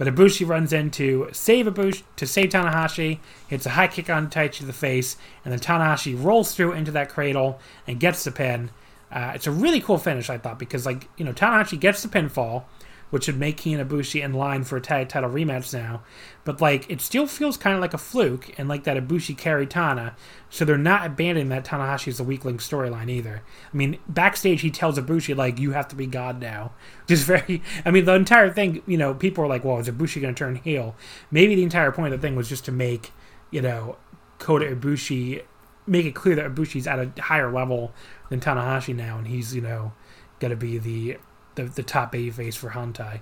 But Ibushi runs in to save Ibushi, to save Tanahashi, hits a high kick on Taichi to the face, and then Tanahashi rolls through into that cradle and gets the pin. Uh, it's a really cool finish, I thought, because like you know Tanahashi gets the pinfall, which would make he Ibushi in line for a tag title rematch now. But like it still feels kind of like a fluke, and like that Ibushi carried Tana, so they're not abandoning that Tanahashi is a weakling storyline either. I mean, backstage he tells Ibushi like you have to be God now, just very. I mean, the entire thing, you know, people are like, well, is Ibushi going to turn heel? Maybe the entire point of the thing was just to make you know Kota Ibushi make it clear that Ibushi's at a higher level than Tanahashi now, and he's you know going to be the the, the top baby face for Hontai.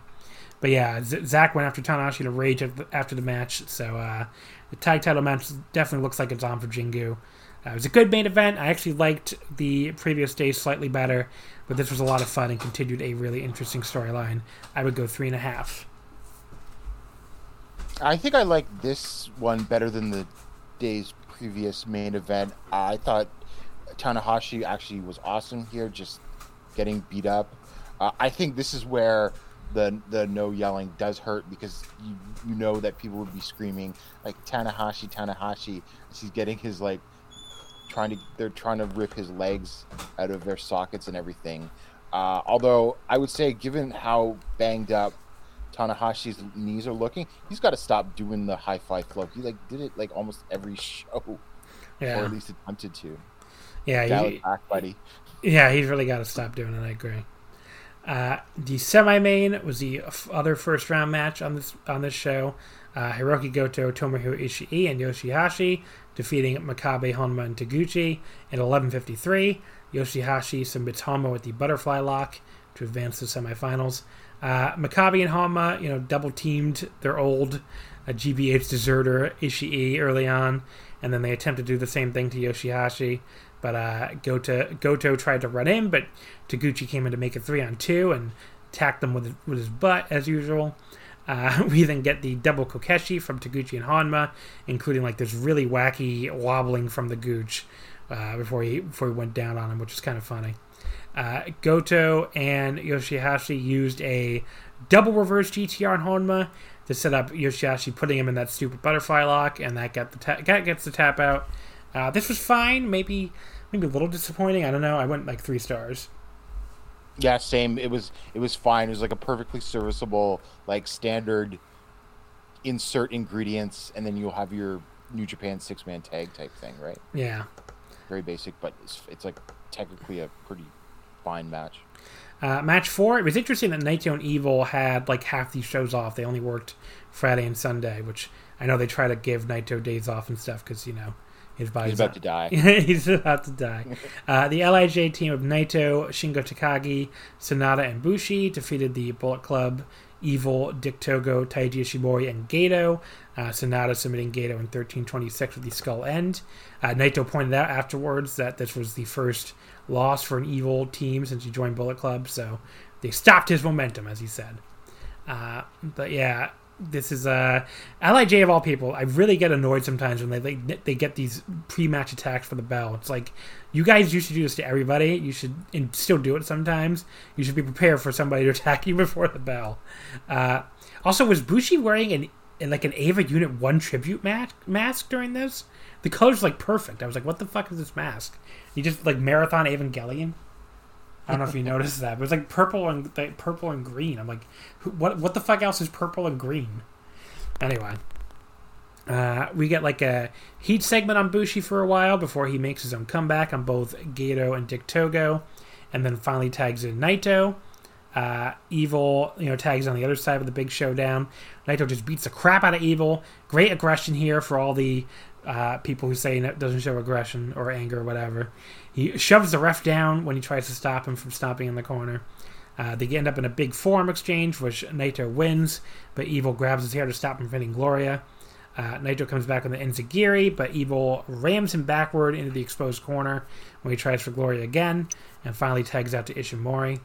But yeah, Z- Zack went after Tanahashi to rage after the match, so uh, the tag title match definitely looks like it's on for Jingu. Uh, it was a good main event. I actually liked the previous day slightly better, but this was a lot of fun and continued a really interesting storyline. I would go three and a half. I think I like this one better than the day's previous main event. I thought Tanahashi actually was awesome here, just getting beat up. Uh, I think this is where the the no yelling does hurt because you you know that people would be screaming like Tanahashi Tanahashi as he's getting his like trying to they're trying to rip his legs out of their sockets and everything. Uh, although I would say, given how banged up Tanahashi's knees are looking, he's got to stop doing the high fly flow. He like did it like almost every show, yeah. or at least attempted to. Yeah, he, back, buddy. Yeah, he's really got to stop doing it. I agree. Uh, the semi-main was the other first-round match on this on this show. Uh, Hirooki Goto, Tomohiro Ishii, and Yoshihashi defeating Makabe, Honma, and Taguchi in 11:53. Yoshihashi submits Honma with the butterfly lock to advance to semifinals. Uh, Makabe and Honma, you know, double teamed their old uh, GBH deserter Ishii early on, and then they attempt to do the same thing to Yoshihashi. But uh, Goto, Goto tried to run in, but Taguchi came in to make a three on two and attacked them with, with his butt as usual. Uh, we then get the double Kokeshi from Taguchi and Honma, including like this really wacky wobbling from the Gooch uh, before he before he went down on him, which is kind of funny. Uh, Goto and Yoshihashi used a double reverse GTR on Honma to set up Yoshihashi putting him in that stupid butterfly lock, and that got the ta- gets the tap out. Uh, this was fine, maybe maybe a little disappointing. I don't know. I went like three stars. Yeah, same. It was it was fine. It was like a perfectly serviceable, like standard insert ingredients, and then you'll have your New Japan six man tag type thing, right? Yeah. Very basic, but it's, it's like technically a pretty fine match. Uh, match four. It was interesting that Naito and Evil had like half these shows off. They only worked Friday and Sunday, which I know they try to give Naito days off and stuff because you know he's about to die. he's about to die. Uh, the Lij team of Naito, Shingo Takagi, Sanada, and Bushi defeated the Bullet Club, Evil, Dick Togo, Taiji Ishimori, and Gedo. Uh, Sanada submitting Gedo in 1326 with the skull end. Uh, Naito pointed out afterwards that this was the first loss for an Evil team since he joined Bullet Club, so they stopped his momentum, as he said. Uh, but yeah, this is uh Lij of all people. I really get annoyed sometimes when they they, get these pre-match attacks for the bell. It's like you guys used to do this to everybody. You should and still do it sometimes. You should be prepared for somebody to attack you before the bell. Uh, also, was Bushi wearing an like an Eva Unit One tribute mat- mask during this? The color's like perfect. I was like, what the fuck is this mask? He just like marathon Evangelion. I don't know if you noticed that, but it's like purple and like, purple and green. I'm like, what what the fuck else is purple and green? Anyway, uh, we get like a heat segment on Bushi for a while before he makes his own comeback on both Gedo and Dick Togo, and then finally tags in Naito. Uh, Evil, you know, tags on the other side of the big showdown. Naito just beats the crap out of Evil. Great aggression here for all the uh, people who say it doesn't show aggression or anger or whatever. He shoves the ref down when he tries to stop him from stopping in the corner. Uh, they end up in a big forearm exchange, which Naito wins, but Evil grabs his hair to stop him from hitting Gloria. Uh, Naito comes back on the enziguri, but Evil rams him backward into the exposed corner when he tries for Gloria again, and finally tags out to Ishimori.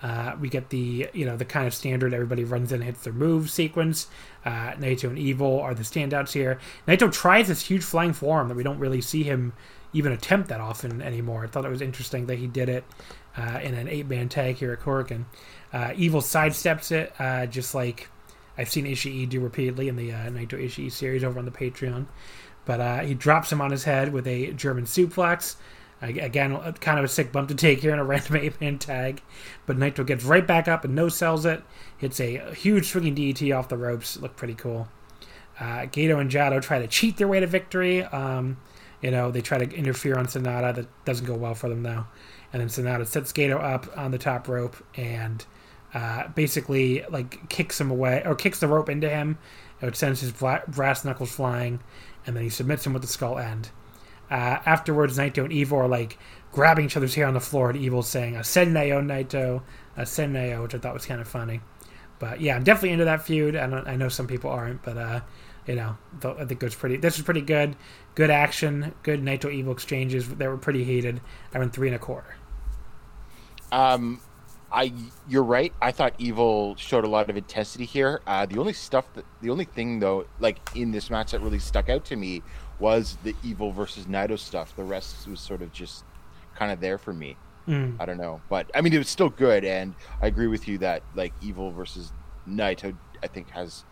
Uh, we get the you know the kind of standard everybody runs in and hits their move sequence. Uh, Naito and Evil are the standouts here. Naito tries this huge flying forearm that we don't really see him even attempt that often anymore. I thought it was interesting that he did it uh, in an eight man tag here at Korakuen. Uh, Evil sidesteps it uh, just like I've seen Ishii do repeatedly in the uh, Naito Ishii series over on the Patreon. But uh, he drops him on his head with a German suplex. Again, kind of a sick bump to take here in a random eight man tag. But Naito gets right back up and no sells it. Hits a huge swinging DDT off the ropes. Looked pretty cool. Uh, Gedo and Jado try to cheat their way to victory. Um, you know, they try to interfere on Sanada. That doesn't go well for them, though. And then Sanada sets Gedo up on the top rope and uh, basically like kicks him away or kicks the rope into him, which sends his brass knuckles flying, and then he submits him with the skull end. Uh, afterwards, Naito and Evil are like grabbing each other's hair on the floor, and Evil saying "Asenneo Naito, Asenneo," which I thought was kind of funny. But yeah, I'm definitely into that feud. I, I know some people aren't, but uh, you know, I think it was pretty. This was pretty good. Good action. Good Naito Evil exchanges. They were pretty heated. I went three and a quarter. Um, I you're right. I thought Evil showed a lot of intensity here. Uh, the only stuff that the only thing though, like in this match that really stuck out to me was the Evil versus Naito stuff. The rest was sort of just kind of there for me. Mm. I don't know, but I mean it was still good, and I agree with you that like Evil versus Naito, I think has.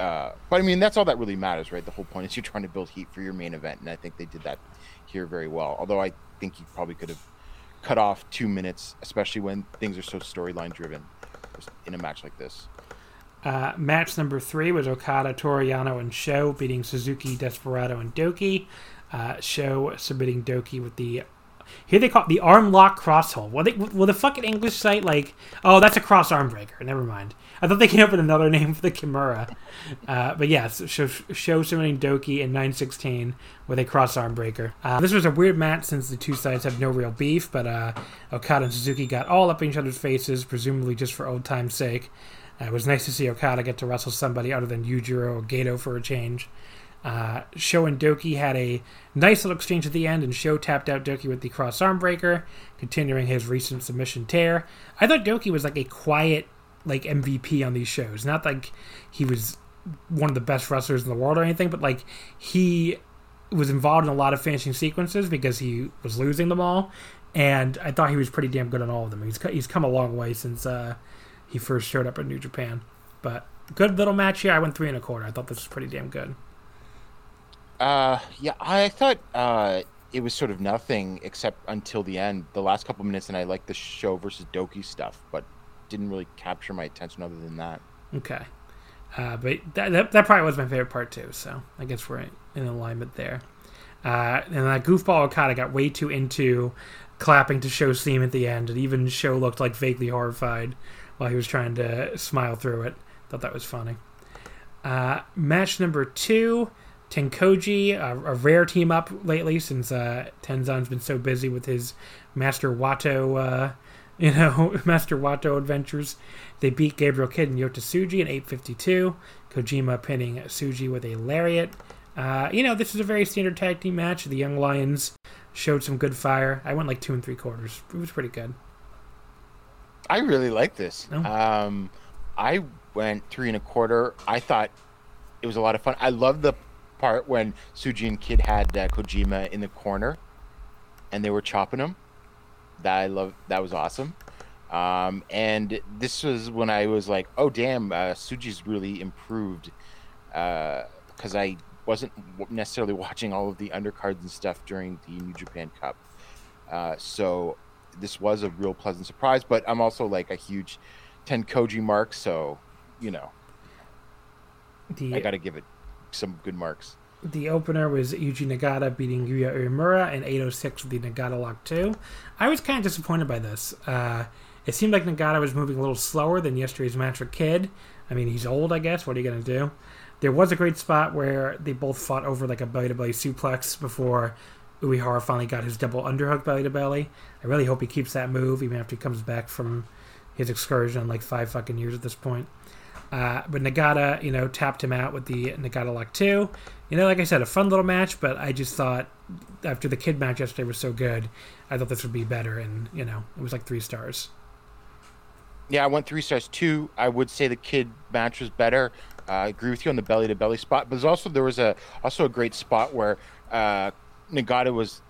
Uh, but I mean that's all that really matters, right? The whole point is you're trying to build heat for your main event, and I think they did that here very well. Although I think you probably could have cut off two minutes, especially when things are so storyline driven in a match like this. Uh, match number three was Okada, Toru Yano, and Sho beating Suzuki, Desperado, and Douki. Uh, Sho submitting Douki with the here they call it the arm lock cross hold. Well, they, the fucking English site like, oh, that's a cross arm breaker. Never mind. I thought they came up with another name for the Kimura. Uh, but yes, Sho, Sho submitting Douki in 916 with a cross arm breaker. Uh, this was a weird match since the two sides have no real beef, but uh, Okada and Suzuki got all up in each other's faces, presumably just for old time's sake. Uh, it was nice to see Okada get to wrestle somebody other than Yujiro or Gedo for a change. Uh, Sho and Douki had a nice little exchange at the end, and Sho tapped out Douki with the cross arm breaker, continuing his recent submission tear. I thought Douki was like a quiet like MVP on these shows. Not like he was one of the best wrestlers in the world or anything, but like he was involved in a lot of finishing sequences because he was losing them all, and I thought he was pretty damn good on all of them. He's he's come a long way since uh, he first showed up at New Japan, but good little match here. I went three and a quarter. I thought this was pretty damn good. Uh, yeah, I thought uh, it was sort of nothing except until the end, the last couple minutes, and I liked the Sho versus Douki stuff, but didn't really capture my attention other than that. Okay. Uh, but that, that, that, probably was my favorite part too, so I guess we're in alignment there. Uh, and that goofball Okada got way too into clapping to Sho steam at the end, and even Sho looked like vaguely horrified while he was trying to smile through it. Thought that was funny. Uh, match number two, Tenkoji, a, a, rare team up lately since uh, Tenzan's been so busy with his Master Wato uh, you know, Master Wato Adventures. They beat Gabriel Kidd and Yota Tsuji in 852. Kojima pinning Tsuji with a lariat. Uh, you know, this is a very standard tag team match. The Young Lions showed some good fire. I went like two and three quarters. It was pretty good. I really like this. Oh. Um, I went three and a quarter. I thought it was a lot of fun. I love the part when Tsuji and Kidd had uh, Kojima in the corner and they were chopping him that I love. That was awesome. Um, and this was when I was like, oh damn, uh, Tsuji's really improved because uh, I wasn't necessarily watching all of the undercards and stuff during the New Japan Cup. Uh, so this was a real pleasant surprise. But I'm also like a huge Tenkoji mark, so you know, the, I got to give it some good marks. The opener was Yuji Nagata beating Yuya Uemura in 806 with the Nagata Lock 2. I was kind of disappointed by this. Uh, It seemed like Nagata was moving a little slower than yesterday's match with Kidd. I mean, he's old, I guess. What are you going to do? There was a great spot where they both fought over like a belly to belly suplex before Uehara finally got his double underhook belly to belly. I really hope he keeps that move even after he comes back from his excursion like five fucking years at this point. Uh, but Nagata, you know, tapped him out with the Nagata Lock 2. You know, like I said, a fun little match, but I just thought after the Kidd match yesterday was so good, I thought this would be better, and, you know, it was like three stars. Yeah, I went three stars. Two, I would say the Kidd match was better. Uh, I agree with you on the belly to belly spot, but also there was a also a great spot where uh, Nagata was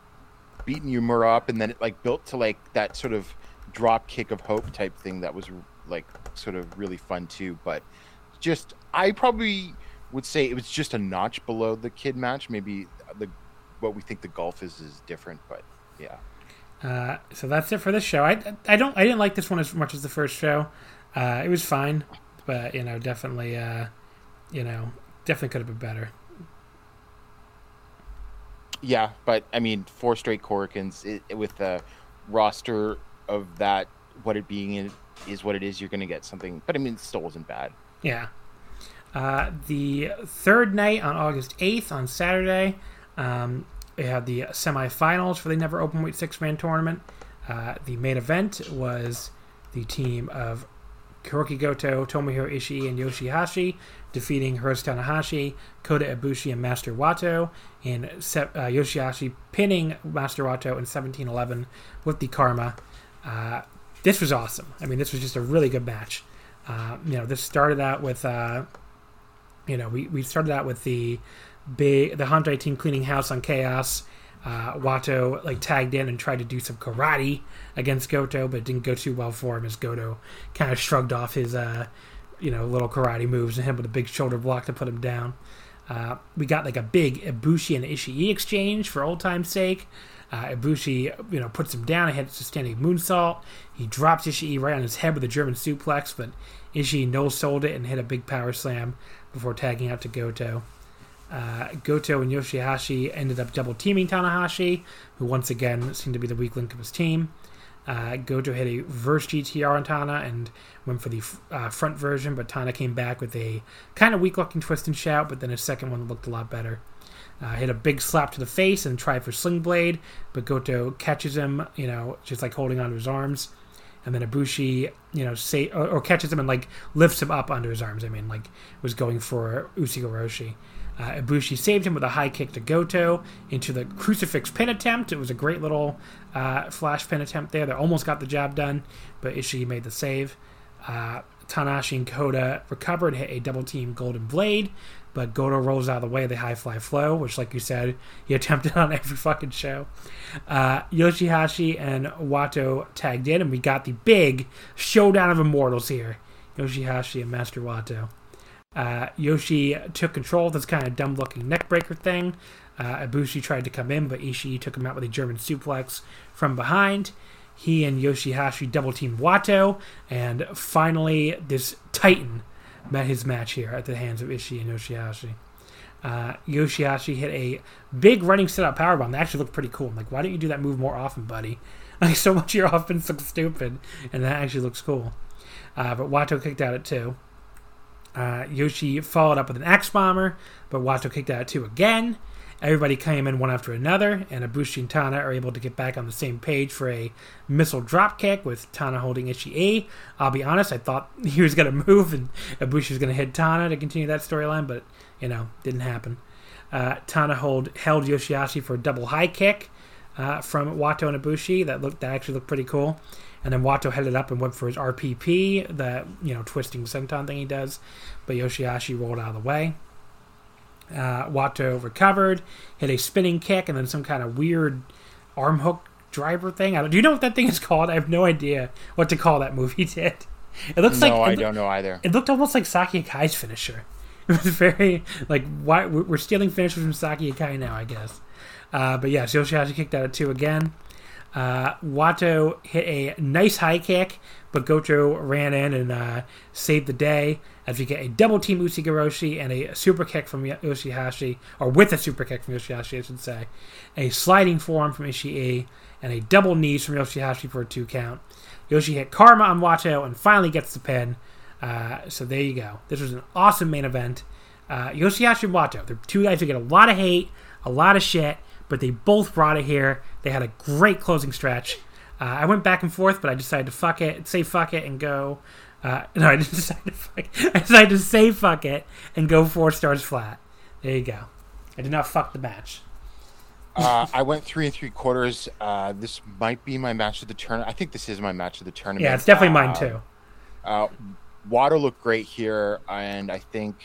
beating Uemura up, and then it like built to like that sort of drop kick of hope type thing that was like sort of really fun too. But just I probably would say it was just a notch below the Kidd match. Maybe the what we think the golf is is different, but yeah. Uh, so that's it for this show. I I don't I didn't like this one as much as the first show. Uh, it was fine, but you know definitely uh, you know definitely could have been better. Yeah, but I mean, four straight it, with the roster of that, what it being in, is what it is. You're going to get something, but I mean, still wasn't bad. Yeah. Uh, the third night on August 8th on Saturday, um, we had the semifinals for the Never Open Weight six man tournament. Uh, the main event was the team of Hirooki Goto, Tomohiro Ishii, and Yoshihashi defeating Hiroshi Tanahashi, Kota Ibushi, and Master Wato, and uh, Yoshihashi pinning Master Wato in 17-11 with the Karma. Uh, this was awesome. I mean, this was just a really good match. Uh, you know, this started out with, uh, you know, we, we started out with the big the Hontai team cleaning house on Chaos. Uh, Wato like tagged in and tried to do some karate against Goto, but it didn't go too well for him as Goto kind of shrugged off his uh, you know little karate moves and him with a big shoulder block to put him down. Uh, we got like a big Ibushi and Ishii exchange for old time's sake. Uh, Ibushi, you know, puts him down and hits a standing moonsault. He drops Ishii right on his head with a German suplex, but Ishii no sold it and hit a big power slam before tagging out to Goto. Uh, Goto and Yoshihashi ended up double teaming Tanahashi, who once again seemed to be the weak link of his team. Uh, Goto hit a reverse GTR on Tana and went for the uh, front version, but Tana came back with a kind of weak looking twist and shout, but then his second one looked a lot better. Uh, hit a big slap to the face and tried for Sling Blade, but Goto catches him, you know, just like holding onto his arms. And then Ibushi, you know, say or, or catches him and like lifts him up under his arms. I mean, like was going for Ushigoroshi. Uh, Ibushi saved him with a high kick to Goto into the crucifix pin attempt. It was a great little uh, flash pin attempt there that almost got the job done, but Ishii made the save. Uh, Tanahashi and Kota recovered, hit a double team Golden Blade, but Goto rolls out of the way the high fly flow, which, like you said, he attempted on every fucking show. Uh, Yoshihashi and Wato tagged in, and we got the big showdown of immortals here Yoshihashi and Master Wato. Uh, Yoshi took control of this kind of dumb looking neckbreaker thing. Uh, Ibushi tried to come in, but Ishii took him out with a German suplex from behind. He and Yoshihashi double teamed Wato, and finally, this Titan met his match here at the hands of Ishii and Yoshihashi. Uh, Yoshihashi hit a big running set up powerbomb that actually looked pretty cool. I'm like, why don't you do that move more often, buddy? Like, so much of your offense looks stupid, and that actually looks cool. Uh, but Wato kicked out at two. Uh, Yoshi followed up with an Axe Bomber, but Wato kicked out at two again. Everybody came in one after another, and Ibushi and Tana are able to get back on the same page for a missile drop kick with Tana holding Ishii. I'll be honest, I thought he was going to move and Ibushi was going to hit Tana to continue that storyline, but, you know, didn't happen. Uh, Tana hold, held Yoshihashi for a double high kick uh, from Wato and Ibushi. That looked that actually looked pretty cool. And then Wato headed up and went for his RPP, that you know twisting senton thing he does, but Yoshihashi rolled out of the way. Uh, Wato recovered, hit a spinning kick, and then some kind of weird arm hook driver thing. I don't, do you know what that thing is called? I have no idea what to call that move he did. It looks no, like I it, don't know either. It looked almost like Saki Akai's finisher. It was very like why we're stealing finishers from Saki Akai now, I guess. Uh, but yeah, Yoshihashi kicked out at two again. Uh, Wato hit a nice high kick, but Goto ran in and uh, saved the day as we get a double team Ushigoroshi and a super kick from Yoshihashi, or with a super kick from Yoshihashi, I should say. A sliding forearm from Ishii and a double knees from Yoshihashi for a two count. Yoshi hit Karma on Wato and finally gets the pin. Uh, so there you go. This was an awesome main event. Uh, Yoshihashi and Wato, they're two guys who get a lot of hate, a lot of shit, but they both brought it here. They had a great closing stretch. Uh, I went back and forth, but I decided to fuck it, say fuck it, and go. Uh, no, I didn't decide to fuck. It. I decided to say fuck it and go four stars flat. There you go. I did not fuck the match. uh, I went three and three quarters. Uh, this might be my match of the tournament. I think this is my match of the tournament. Yeah, it's definitely mine Uh, too. Uh, Wato looked great here, and I think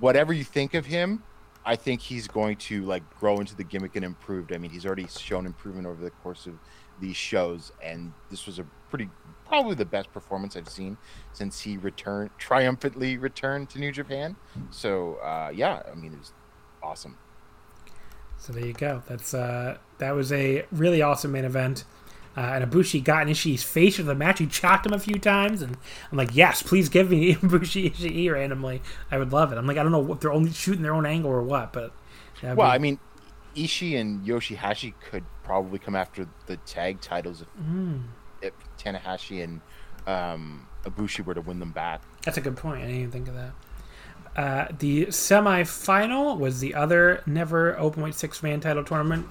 whatever you think of him, I think he's going to like grow into the gimmick and improved. I mean, he's already shown improvement over the course of these shows, and this was a pretty probably the best performance I've seen since he returned triumphantly returned to New Japan. So uh, yeah, I mean, it was awesome. So there you go. That's uh, that was a really awesome main event. Uh, and Ibushi got in Ishii's face for the match. He chopped him a few times, and I'm like, yes, please give me Ibushi Ishii randomly. I would love it. I'm like, I don't know what they're only shooting their own angle or what, but Well, be- I mean, Ishii and Yoshihashi could probably come after the tag titles if, if Tanahashi and um, Ibushi were to win them back. That's a good point. I didn't even think of that. Uh, the semi-final was the other never openweight six-man title tournament.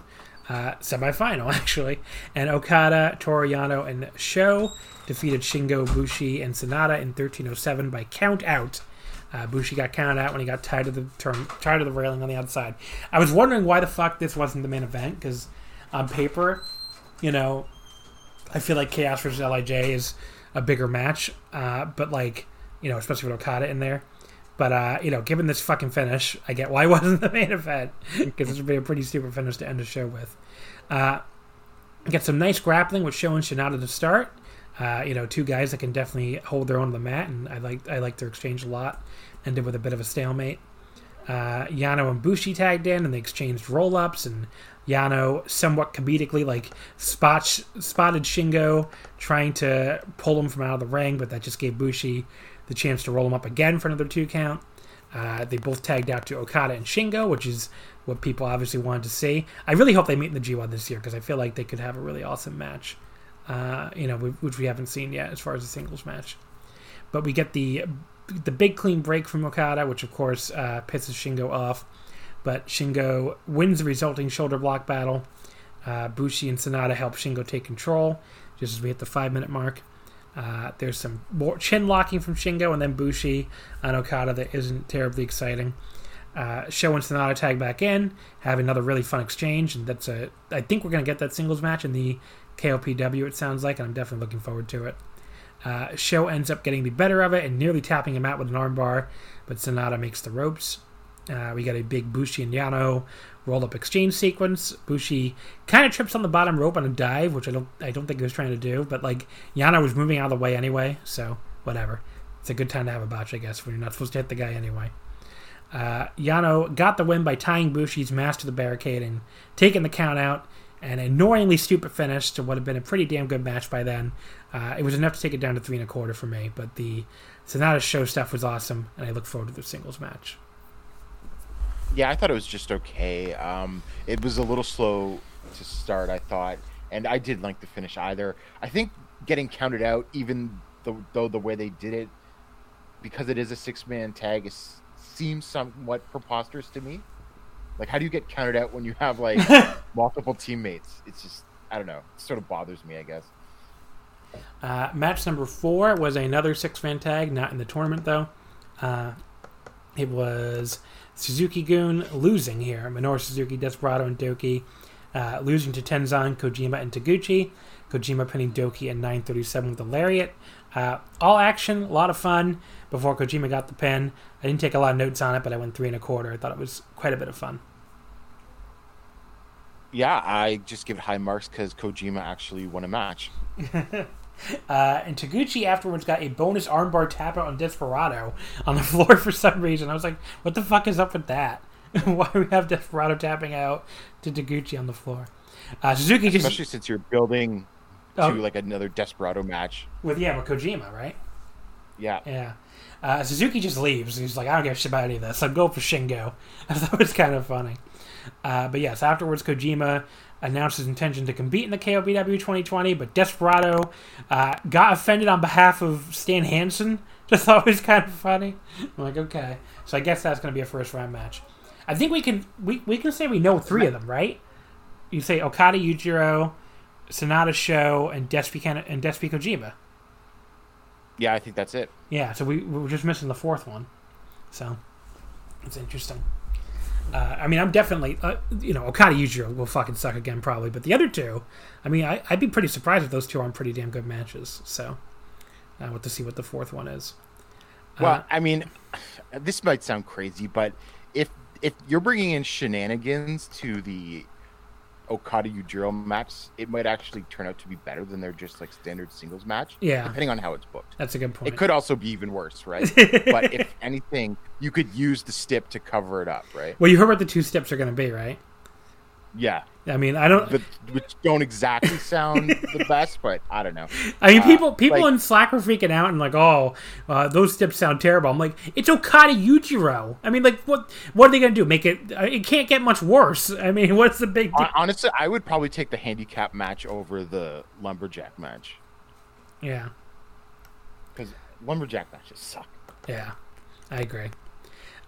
Uh, semi-final actually, and Okada, Toru Yano, and Sho defeated Shingo, Bushi, and Sanada in 1307 by count out. Uh, Bushi got counted out when he got tied to the term, tied to the railing on the outside. I was wondering why the fuck this wasn't the main event because on paper, you know, I feel like Chaos versus Lij is a bigger match, uh, but like you know, especially with Okada in there. But uh, you know, given this fucking finish, I get why it wasn't the main event because this would be a pretty stupid finish to end the show with. Uh, get some nice grappling with Sho and Sanada to start. Uh, you know, two guys that can definitely hold their own on the mat, and I like I like their exchange a lot. Ended with a bit of a stalemate. Uh, Yano and Bushi tagged in, and they exchanged roll ups, and Yano somewhat comedically like spot, spotted Shingo trying to pull him from out of the ring, but that just gave Bushi the chance to roll him up again for another two count. Uh, they both tagged out to Okada and Shingo, which is what people obviously wanted to see. I really hope they meet in the G1 this year because I feel like they could have a really awesome match. Uh, you know, which we haven't seen yet as far as a singles match. But we get the the big clean break from Okada, which of course uh, pisses Shingo off. But Shingo wins the resulting shoulder block battle. Uh, Bushi and Sanada help Shingo take control just as we hit the five minute mark. Uh, there's some more chin locking from Shingo and then Bushi on Okada that isn't terribly exciting. Uh, Sho and Sanada tag back in, have another really fun exchange, and that's a. I think we're gonna get that singles match in the KOPW. It sounds like, and I'm definitely looking forward to it. Uh, Sho ends up getting the better of it and nearly tapping him out with an armbar, but Sanada makes the ropes. Uh, we got a big Bushi and Yano roll up exchange sequence. Bushi kind of trips on the bottom rope on a dive, which I don't I don't think he was trying to do, but like Yano was moving out of the way anyway, so whatever. It's a good time to have a botch, I guess, when you're not supposed to hit the guy anyway. Uh, Yano got the win by tying Bushi's mask to the barricade and taking the count out. An annoyingly stupid finish to what had been a pretty damn good match by then. Uh, it was enough to take it down to three and a quarter for me, but the Sanada Sho stuff was awesome, and I look forward to the singles match. Yeah, I thought it was just okay. Um, it was a little slow to start, I thought, and I didn't like the finish either. I think getting counted out, even though, though the way they did it, because it is a six-man tag, is, seems somewhat preposterous to me. Like, how do you get counted out when you have like multiple teammates? It's just, I don't know. It sort of bothers me, I guess. Uh, match number four was another six man tag, not in the tournament though. Uh, it was Suzuki-gun losing here. Minoru Suzuki, Desperado, and Douki uh, losing to Tenzan, Kojima, and Taguchi. Kojima pinning Douki at 9:37 with a lariat. Uh, all action, a lot of fun. Before Kojima got the pin, I didn't take a lot of notes on it, but I went three and a quarter. I thought it was quite a bit of fun. Yeah, I just give it high marks because Kojima actually won a match. Uh, and Taguchi afterwards got a bonus armbar tap out on Desperado on the floor for some reason. I was like, what the fuck is up with that? Why do we have Desperado tapping out to Taguchi on the floor? Uh, Suzuki just Especially since you're building Oh. to like another Desperado match. with yeah with Kojima, right? Yeah. Yeah. Uh, Suzuki just leaves. He's like, I don't give a shit about any of this. I'm going for Shingo. I thought it was kind of funny. Uh, but yes, afterwards, Kojima announced his intention to compete in the KOPW 2020, but Desperado uh, got offended on behalf of Stan Hansen. Just thought was kind of funny. I'm like, okay. So I guess that's going to be a first round match. I think we can we, we can say we know three of them, right? You say Okada Yujiro, Sanada Sho, and Despi and Despi Kojima. Yeah, I think that's it. Yeah, so we, we were just missing the fourth one. So it's interesting. Uh, I mean, I'm definitely, uh, you know, Okada Yujiro will fucking suck again probably, but the other two, I mean, I, I'd be pretty surprised if those two aren't pretty damn good matches. So I want to see what the fourth one is. Well, Uh, I mean, this might sound crazy, but if if you're bringing in shenanigans to the Okada Yujiro match, it might actually turn out to be better than their just like standard singles match. Yeah. depending on how it's booked. that's a good point. It could also be even worse, right? but if anything, you could use the stip to cover it up, right? Well, you heard what the two steps are going to be, right? Yeah, I mean, I don't. but which don't exactly sound the best, but I don't know. I mean, Uh, people people like- in Slack were freaking out and like, oh, uh, those steps sound terrible. I'm like, it's Okada Yujiro. I mean, like, what what are they gonna do? Make it? uh, It can't get much worse. I mean, what's the big? Hon- Honestly, I would probably take the handicap match over the lumberjack match yeah, because lumberjack matches suck. yeah, I agree.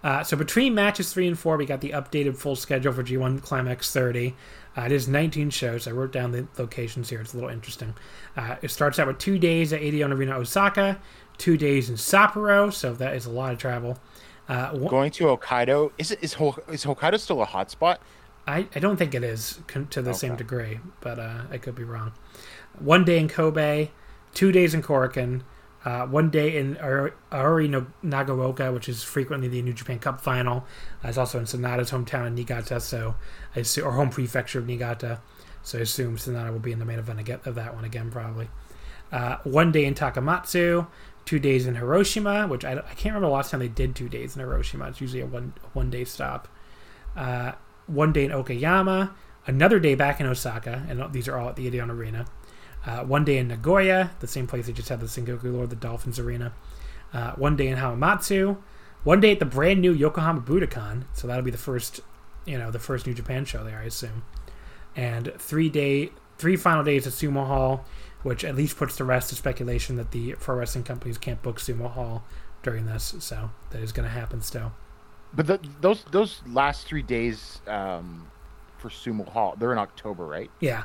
Uh, so between matches three and four, we got the updated full schedule for G1 Climax 30. Uh, it is 19 shows. I wrote down the locations here. It's a little interesting. Uh, it starts out with two days at Edion Arena, Osaka, two days in Sapporo, so that is a lot of travel. Uh, one- Going to Hokkaido is it is, is Hokkaido still a hot spot? I, I don't think it is to the same degree, but uh, I could be wrong. One day in Kobe, two days in Korakuen, uh, one day in Ar- Aore Nagaoka, which is frequently the New Japan Cup final. Uh, it's also in Sanada's hometown in Niigata, so I assume, or home prefecture of Niigata. So I assume Sonata will be in the main event of that one again, probably. Uh, one day in Takamatsu, two days in Hiroshima, which I, I can't remember the last time they did two days in Hiroshima. It's usually a one one day stop. Uh, one day in Okayama, another day back in Osaka, and these are all at the Edion Arena. Uh, one day in Nagoya, the same place they just had the Sengoku Lord, the Dolphins Arena. Uh, one day in Hamamatsu. One day at the brand new Yokohama Budokan, so that'll be the first, you know, the first New Japan show there, I assume. And three day, three final days at Sumo Hall, which at least puts to rest the speculation that the pro wrestling companies can't book Sumo Hall during this. So that is going to happen still. But the, those those last three days um, for Sumo Hall, they're in October, right? Yeah,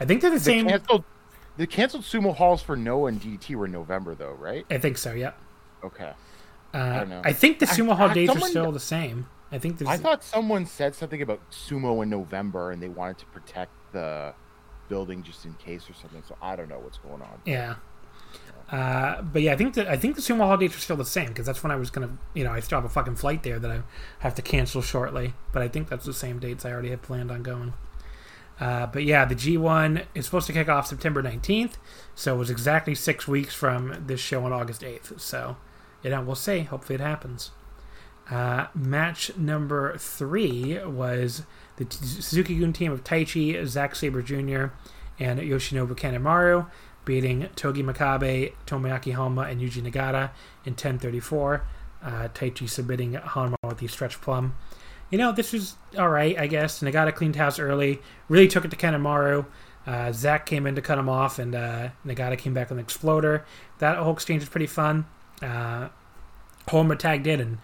I think they're the The same. canceled the canceled Sumo Halls for Noah and DDT were in November though, right? I think so. Yeah. Okay. Uh, don't know. I think the I- Sumo Hall I- dates are still the same. I think there's. I thought someone said something about sumo in November and they wanted to protect the building just in case or something. So I don't know what's going on. Yeah. Uh, but yeah, I think that I think the sumo hall dates are still the same because that's when I was gonna, you know, I still have a fucking flight there that I have to cancel shortly. But I think that's the same dates I already had planned on going. Uh, but yeah, the G1 is supposed to kick off September 19th, so it was exactly six weeks from this show on August 8th. So, you know, we'll see. Hopefully, it happens. Uh, match number three was the Suzuki Gun team of Taichi, Zack Sabre Jr., and Yoshinobu Kanemaru beating Togi Makabe, Tomoaki Honma, and Yuji Nagata in 10:34. Uh, Taichi submitting Honma with the stretch plum. You know, this was all right, I guess. Nagata cleaned house early, really took it to Kanemaru. Uh, Zack came in to cut him off, and uh, Nagata came back with an exploder. That whole exchange was pretty fun. Uh, Honma tagged in, and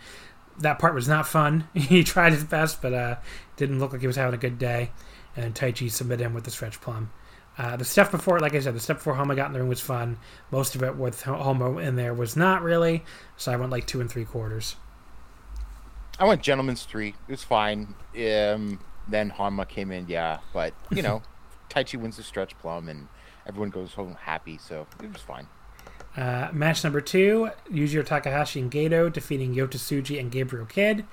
that part was not fun. he tried his best, but uh, didn't look like he was having a good day. And Taichi submitted him with the stretch plum. Uh, the stuff before, like I said, the stuff before Honma got in the ring was fun. Most of it with Honma in there was not really. So I went like two and three quarters. I went gentleman's three. It was fine. Um, then Honma came in, yeah, but you know, Taichi wins the stretch plum, and everyone goes home happy, so it was fine. Uh, match number two: Yujiro Takahashi and Gedo defeating Yota Tsuji and Gabriel Kidd.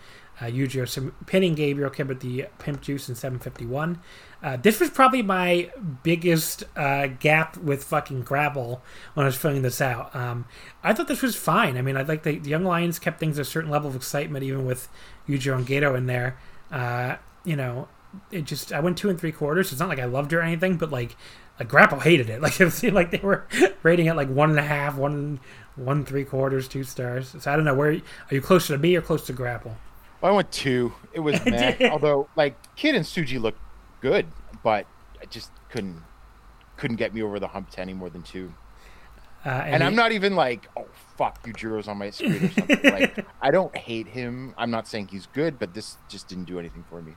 Uh, Yujiro pinning Gabriel Kidd with the pimp juice in 751. Uh, this was probably my biggest uh, gap with fucking grapple when I was filling this out. Um, I thought this was fine. I mean, I like the, the Young Lions kept things at a certain level of excitement, even with Yujiro and Gedo in there. Uh, you know, it just I went two and three quarters. It's not like I loved it or anything, but like like grapple hated it. Like it seemed like they were rating it like one and a half, one one three quarters, two stars. So I don't know where are you closer to me or close to grapple. Well, I went two. It was meh. Although, like, Kidd and Tsuji looked good, but I just couldn't couldn't get me over the hump to any more than two. Uh, And, he- I'm not even like, oh fuck, Yujiro's on my screen or something. like, I don't hate him. I'm not saying he's good, but this just didn't do anything for me.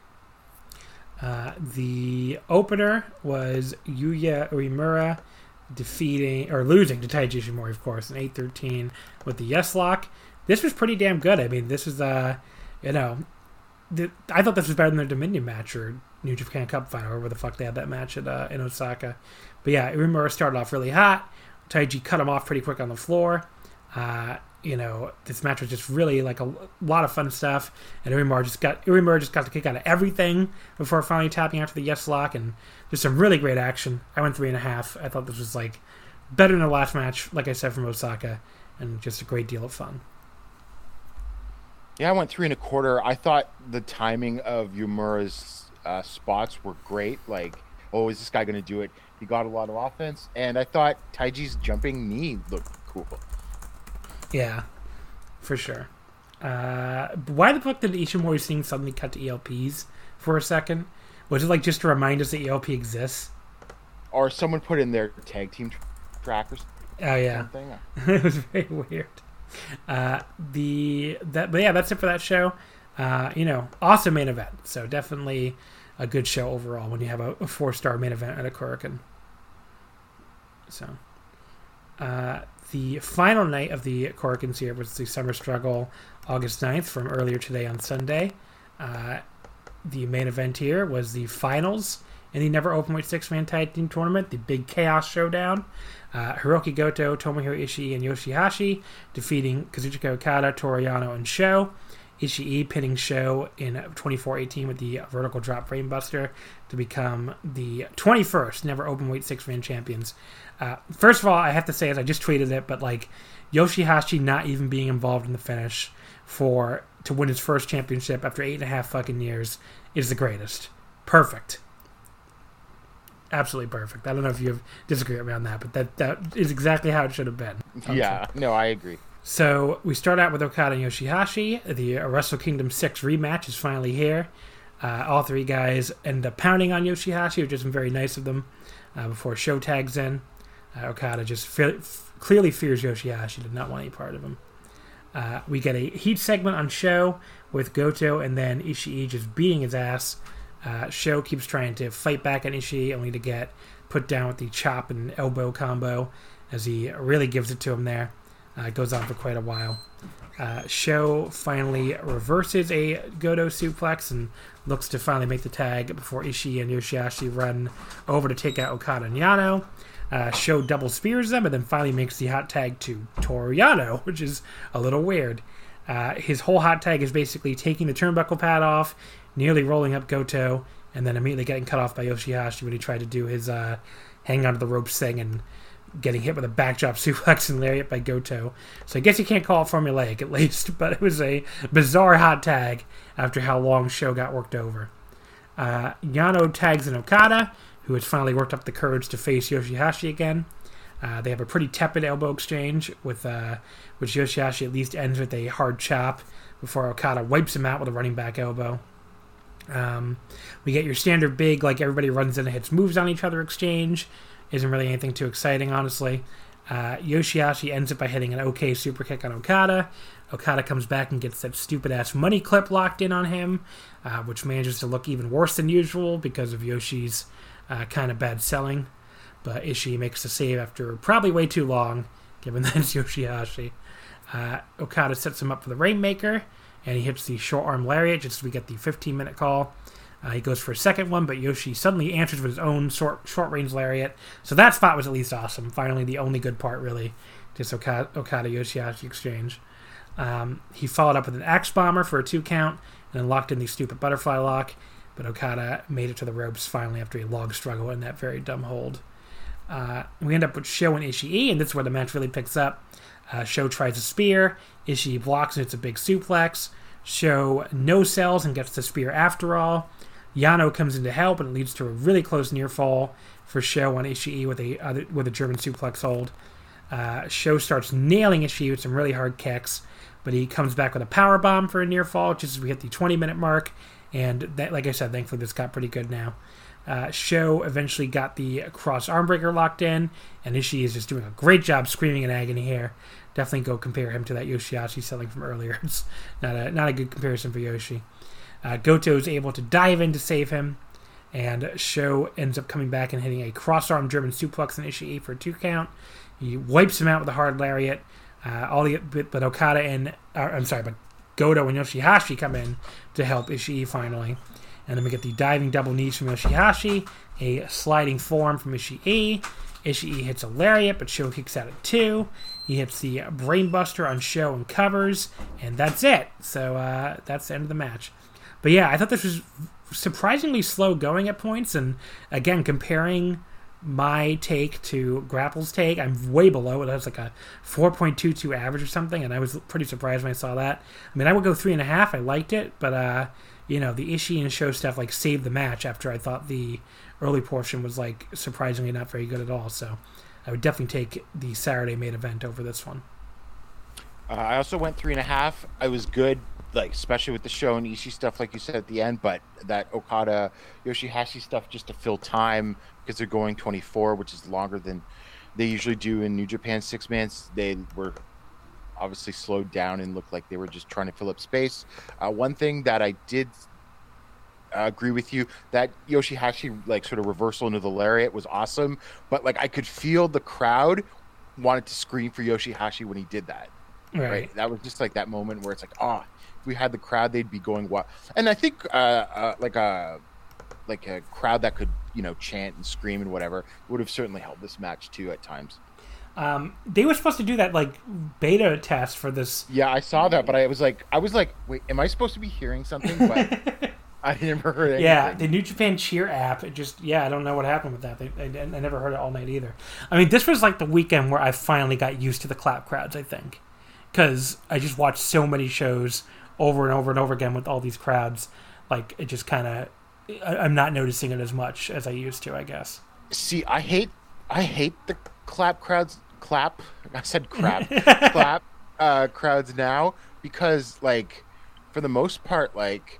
Uh, the opener was Yuya Uemura defeating or losing to Taiji Ishimori, of course, in 8-13 with the yes lock. This was pretty damn good. I mean, this is uh, you know, I thought this was better than their Dominion match or New Japan Cup final, or where the fuck they had that match at uh, in Osaka. But yeah, Uemura started off really hot. Taiji cut him off pretty quick on the floor. Uh, you know, this match was just really like a lot of fun stuff. And Uemura just got Uemura just got the kick out of everything before finally tapping after the yes lock, and just some really great action. I went three and a half. I thought this was like better than the last match, like I said from Osaka, and just a great deal of fun. Yeah, I went three and a quarter. I thought the timing of Uemura's uh, spots were great. Like, oh, is this guy going to do it? He got a lot of offense, and I thought Taiji's jumping knee looked cool. Yeah, for sure. Uh, why the fuck did Ishimori Singh suddenly cut to ELPs for a second? Was it like just to remind us that ELP exists? Or someone put in their tag team tr- track Oh yeah, it was very weird. Uh, the that but yeah, that's it for that show. Uh, you know, awesome main event. So definitely a good show overall when you have a, a four star main event at a Korakuen. So, uh, the final night of the Korakuens here was the Summer Struggle, August 9th from earlier today on Sunday. Uh, the main event here was the finals in the Never Openweight Six Man Tag Team Tournament, the Big Chaos Showdown. Uh, Hirooki Goto, Tomohiro Ishii, and Yoshihashi defeating Kazuchika Okada, Toru Yano, and Sho. Ishii pinning Sho in 24-18 with the vertical drop brainbuster to become the 21st Never open weight Six Man Champions. Uh, first of all, I have to say, as I just tweeted it, but like Yoshihashi not even being involved in the finish for to win his first championship after eight and a half fucking years is the greatest. Perfect absolutely perfect. I don't know if you disagree with me on that, but that that is exactly how it should have been. Yeah, no, I agree. So we start out with Okada and Yoshihashi. The Wrestle Kingdom 6 rematch is finally here. Uh, all three guys end up pounding on Yoshihashi, which is very nice of them, uh, before Sho tags in. Uh, Okada just fe- f- clearly fears Yoshihashi, did not want any part of him. Uh, we get a heat segment on Show with Goto and then Ishii just beating his ass. Uh, Sho keeps trying to fight back at Ishii, only to get put down with the chop and elbow combo as he really gives it to him there. Uh, it goes on for quite a while. Uh, Sho finally reverses a Goto suplex and looks to finally make the tag before Ishii and Yoshihashi run over to take out Okada and Yano. Uh, Sho double spears them and then finally makes the hot tag to Toru Yano, which is a little weird. Uh, his whole hot tag is basically taking the turnbuckle pad off, nearly rolling up Goto, and then immediately getting cut off by Yoshihashi when he tried to do his uh, hang onto the ropes thing and getting hit with a backdrop suplex and lariat by Goto. So I guess you can't call it formulaic at least, but it was a bizarre hot tag after how long Sho got worked over. Uh, Yano tags in Okada, who has finally worked up the courage to face Yoshihashi again. Uh, they have a pretty tepid elbow exchange, with uh, which Yoshihashi at least ends with a hard chop before Okada wipes him out with a running back elbow. Um, we get your standard big, like everybody runs in and hits moves on each other exchange. Isn't really anything too exciting, honestly. Uh, Yoshihashi ends up by hitting an OK super kick on Okada. Okada comes back and gets that stupid ass money clip locked in on him, uh, which manages to look even worse than usual because of Yoshi's uh, kind of bad selling. But Ishii makes the save after probably way too long, given that it's Yoshihashi. Uh, Okada sets him up for the Rainmaker, and he hits the short arm lariat just as we get the 15 minute call. Uh, he goes for a second one, but Yoshi suddenly answers with his own short short range lariat. So that spot was at least awesome. Finally, the only good part, really, just Okada, Okada exchange. Um, he followed up with an axe bomber for a two count, and then locked in the stupid butterfly lock. But Okada made it to the ropes finally after a long struggle in that very dumb hold. Uh, we end up with Sho and Ishii, and this is where the match really picks up. Uh, Sho tries a spear, Ishii blocks and it's a big suplex. Sho no sells and gets the spear after all. Yano comes in to help, and it leads to a really close near fall for Sho on Ishii with a other, with a German suplex hold. Uh, Sho starts nailing Ishii with some really hard kicks, but he comes back with a power bomb for a near fall just as we hit the 20 minute mark. And that, like I said, thankfully this got pretty good now. Uh, Sho eventually got the cross armbreaker locked in, and Ishii is just doing a great job screaming in agony here. Definitely go compare him to that Yoshihashi selling from earlier. It's not a not a good comparison for Yoshi. Uh, Goto is able to dive in to save him, and Sho ends up coming back and hitting a cross arm German suplex on Ishii for a two count. He wipes him out with a hard lariat. Uh, all the but, but Okada and uh, I'm sorry, but Goto and Yoshihashi come in to help Ishii finally. And then we get the diving double knees from Yoshihashi, a sliding form from Ishii. Ishii hits a lariat, but Sho kicks out at two. He hits the brainbuster on Sho and covers, and that's it. So uh, that's the end of the match. But yeah, I thought this was surprisingly slow going at points, and again, comparing my take to Grapple's take, I'm way below it. Was like a 4.22 average or something, and I was pretty surprised when I saw that. I mean, I would go three and a half. I liked it, but uh, you know, the Ishii and Sho stuff like saved the match after I thought the early portion was like surprisingly not very good at all. So I would definitely take the Saturday main event over this one. Uh, I also went three and a half. I was good, like especially with the Sho and Ishii stuff, like you said at the end. But that Okada Yoshihashi stuff just to fill time because they're going 24, which is longer than they usually do in New Japan six mans. They were obviously slowed down and looked like they were just trying to fill up space. Uh, one thing that I did uh, agree with you that Yoshihashi like sort of reversal into the lariat was awesome, but like I could feel the crowd wanted to scream for Yoshihashi when he did that. Right. Right. That was just like that moment where it's like, oh, if we had the crowd, they'd be going what? And I think uh, uh, like a like a crowd that could you know chant and scream and whatever would have certainly helped this match too at times. Um, they were supposed to do that like beta test for this. Yeah, I saw that, but I was like, I was like, wait, am I supposed to be hearing something? But I never heard anything. Yeah, the New Japan Cheer app. It just yeah, I don't know what happened with that. They, I, I never heard it all night either. I mean, this was like the weekend where I finally got used to the clap crowds. I think because I just watched so many shows over and over and over again with all these crowds. Like it just kind of, I'm not noticing it as much as I used to. I guess. See, I hate, I hate the clap crowds. Clap. I said crap. clap uh, crowds now because, like, for the most part, like,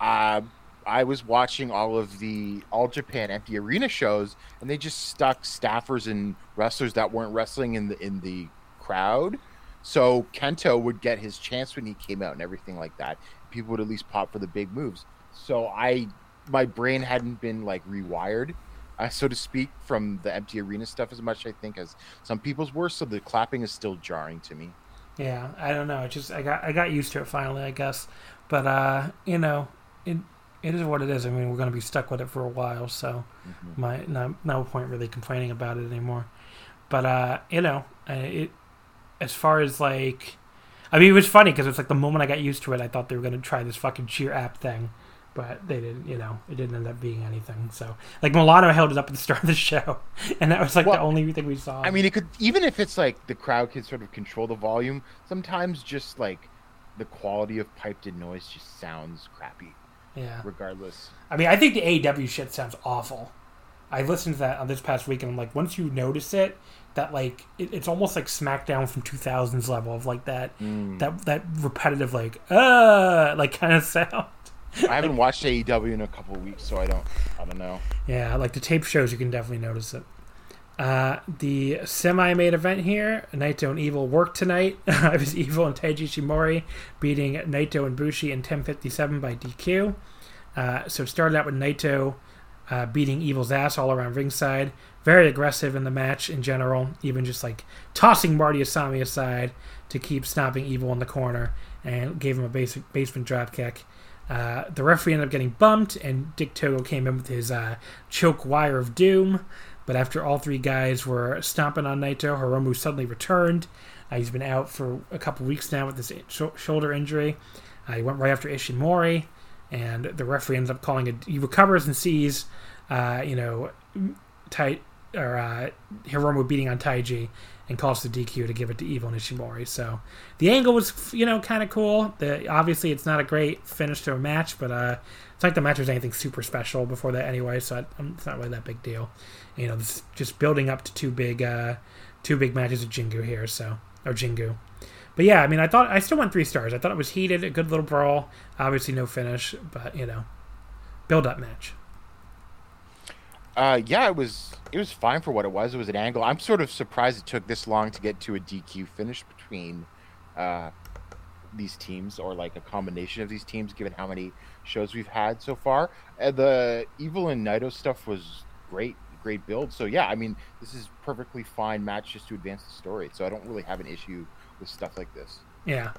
uh, I was watching all of the All Japan empty arena shows, and they just stuck staffers and wrestlers that weren't wrestling in the in the crowd. So Kento would get his chance when he came out and everything like that. People would at least pop for the big moves. So I, my brain hadn't been like rewired, uh, so to speak, from the empty arena stuff as much I think as some people's were. So the clapping is still jarring to me. Yeah, I don't know. It just I got I got used to it finally, I guess. But uh, you know, it it is what it is. I mean, we're going to be stuck with it for a while, so Mm-hmm. my no, no point really complaining about it anymore. But uh, you know, it as far as like, I mean, it was funny because it's like the moment I got used to it, I thought they were going to try this fucking cheer app thing, but they didn't. You know, it didn't end up being anything. So like Milano held it up at the start of the show, and that was like the only thing we saw. I mean, it could even if it's like the crowd can sort of control the volume. Sometimes just like the quality of piped in noise just sounds crappy, yeah. regardless. I mean, I think the AEW shit sounds awful. I listened to that on this past week, and I'm like, once you notice it, that like it, it's almost like SmackDown from 2000s level of like that that that repetitive like uh like kind of sound. I haven't watched AEW in a couple weeks, so I don't. I don't know. Yeah, like the tape shows, you can definitely notice it. Uh, the semi-main event here, Naito and Evil worked tonight. it was Evil and Taiji Ishimori beating Naito and Bushi in 10:57 by DQ. Uh, so it started out with Naito uh, beating Evil's ass all around ringside. Very aggressive in the match in general, even just like tossing Marty Asami aside to keep stopping Evil in the corner and gave him a basic basement drop kick. Uh, the referee ended up getting bumped, and Dick Togo came in with his uh, choke wire of doom. But after all three guys were stomping on Naito, Hiromu suddenly returned. Uh, he's been out for a couple weeks now with this sh- shoulder injury. Uh, he went right after Ishimori, and the referee ends up calling it. He recovers and sees, uh, you know, Tai or uh, Hiromu beating on Taiji, and calls the DQ to give it to Evil and Ishimori. So the angle was, you know, kind of cool. The, obviously, it's not a great finish to a match, but uh, it's like the match was anything super special before that anyway. So I, it's not really that big deal. You know, this just building up to two big, uh, two big matches of Jingu here. So or Jingu. But yeah, I mean, I thought I still went three stars. I thought it was heated, a good little brawl. Obviously, no finish, but you know, build up match. Uh, yeah, it was it was fine for what it was. It was an angle. I'm sort of surprised it took this long to get to a DQ finish between uh, these teams, or like a combination of these teams, given how many shows we've had so far. Uh, the Evil and Naito stuff was great, great build. So yeah, I mean, this is perfectly fine match just to advance the story. So I don't really have an issue with stuff like this. Yeah.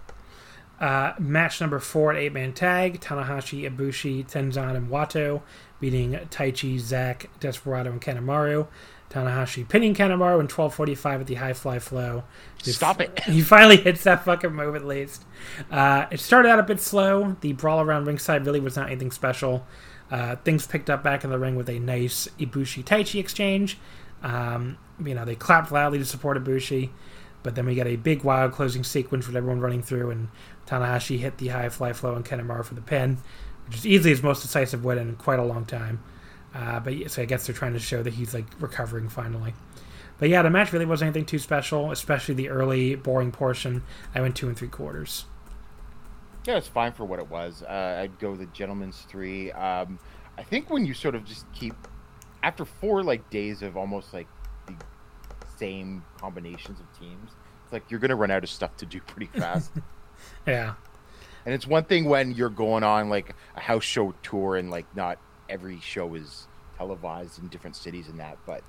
Uh, match number four at eight man tag Tanahashi, Ibushi, Tenzan, and Wato beating Taichi, Zack, Desperado, and Kanemaru. Tanahashi pinning Kanemaru in 12:45 at the high fly flow. Stop it! He finally hits that fucking move at least. Uh, it started out a bit slow. The brawl around ringside really was not anything special. Uh, things picked up back in the ring with a nice Ibushi Taichi exchange. Um, you know, they clapped loudly to support Ibushi, but then we got a big wild closing sequence with everyone running through, and Tanahashi hit the high fly flow on Kanemaru for the pin, which is easily his most decisive win in quite a long time. Uh, but so I guess they're trying to show that he's like recovering finally. But yeah, the match really wasn't anything too special, especially the early boring portion. I went two and three quarters. Yeah, it's fine for what it was. Uh, I'd go the gentleman's three. Um, I think when you sort of just keep after four like days of almost like the same combinations of teams, it's like you're gonna run out of stuff to do pretty fast. Yeah. And it's one thing when you're going on like a house show tour and like not every show is televised in different cities and that, but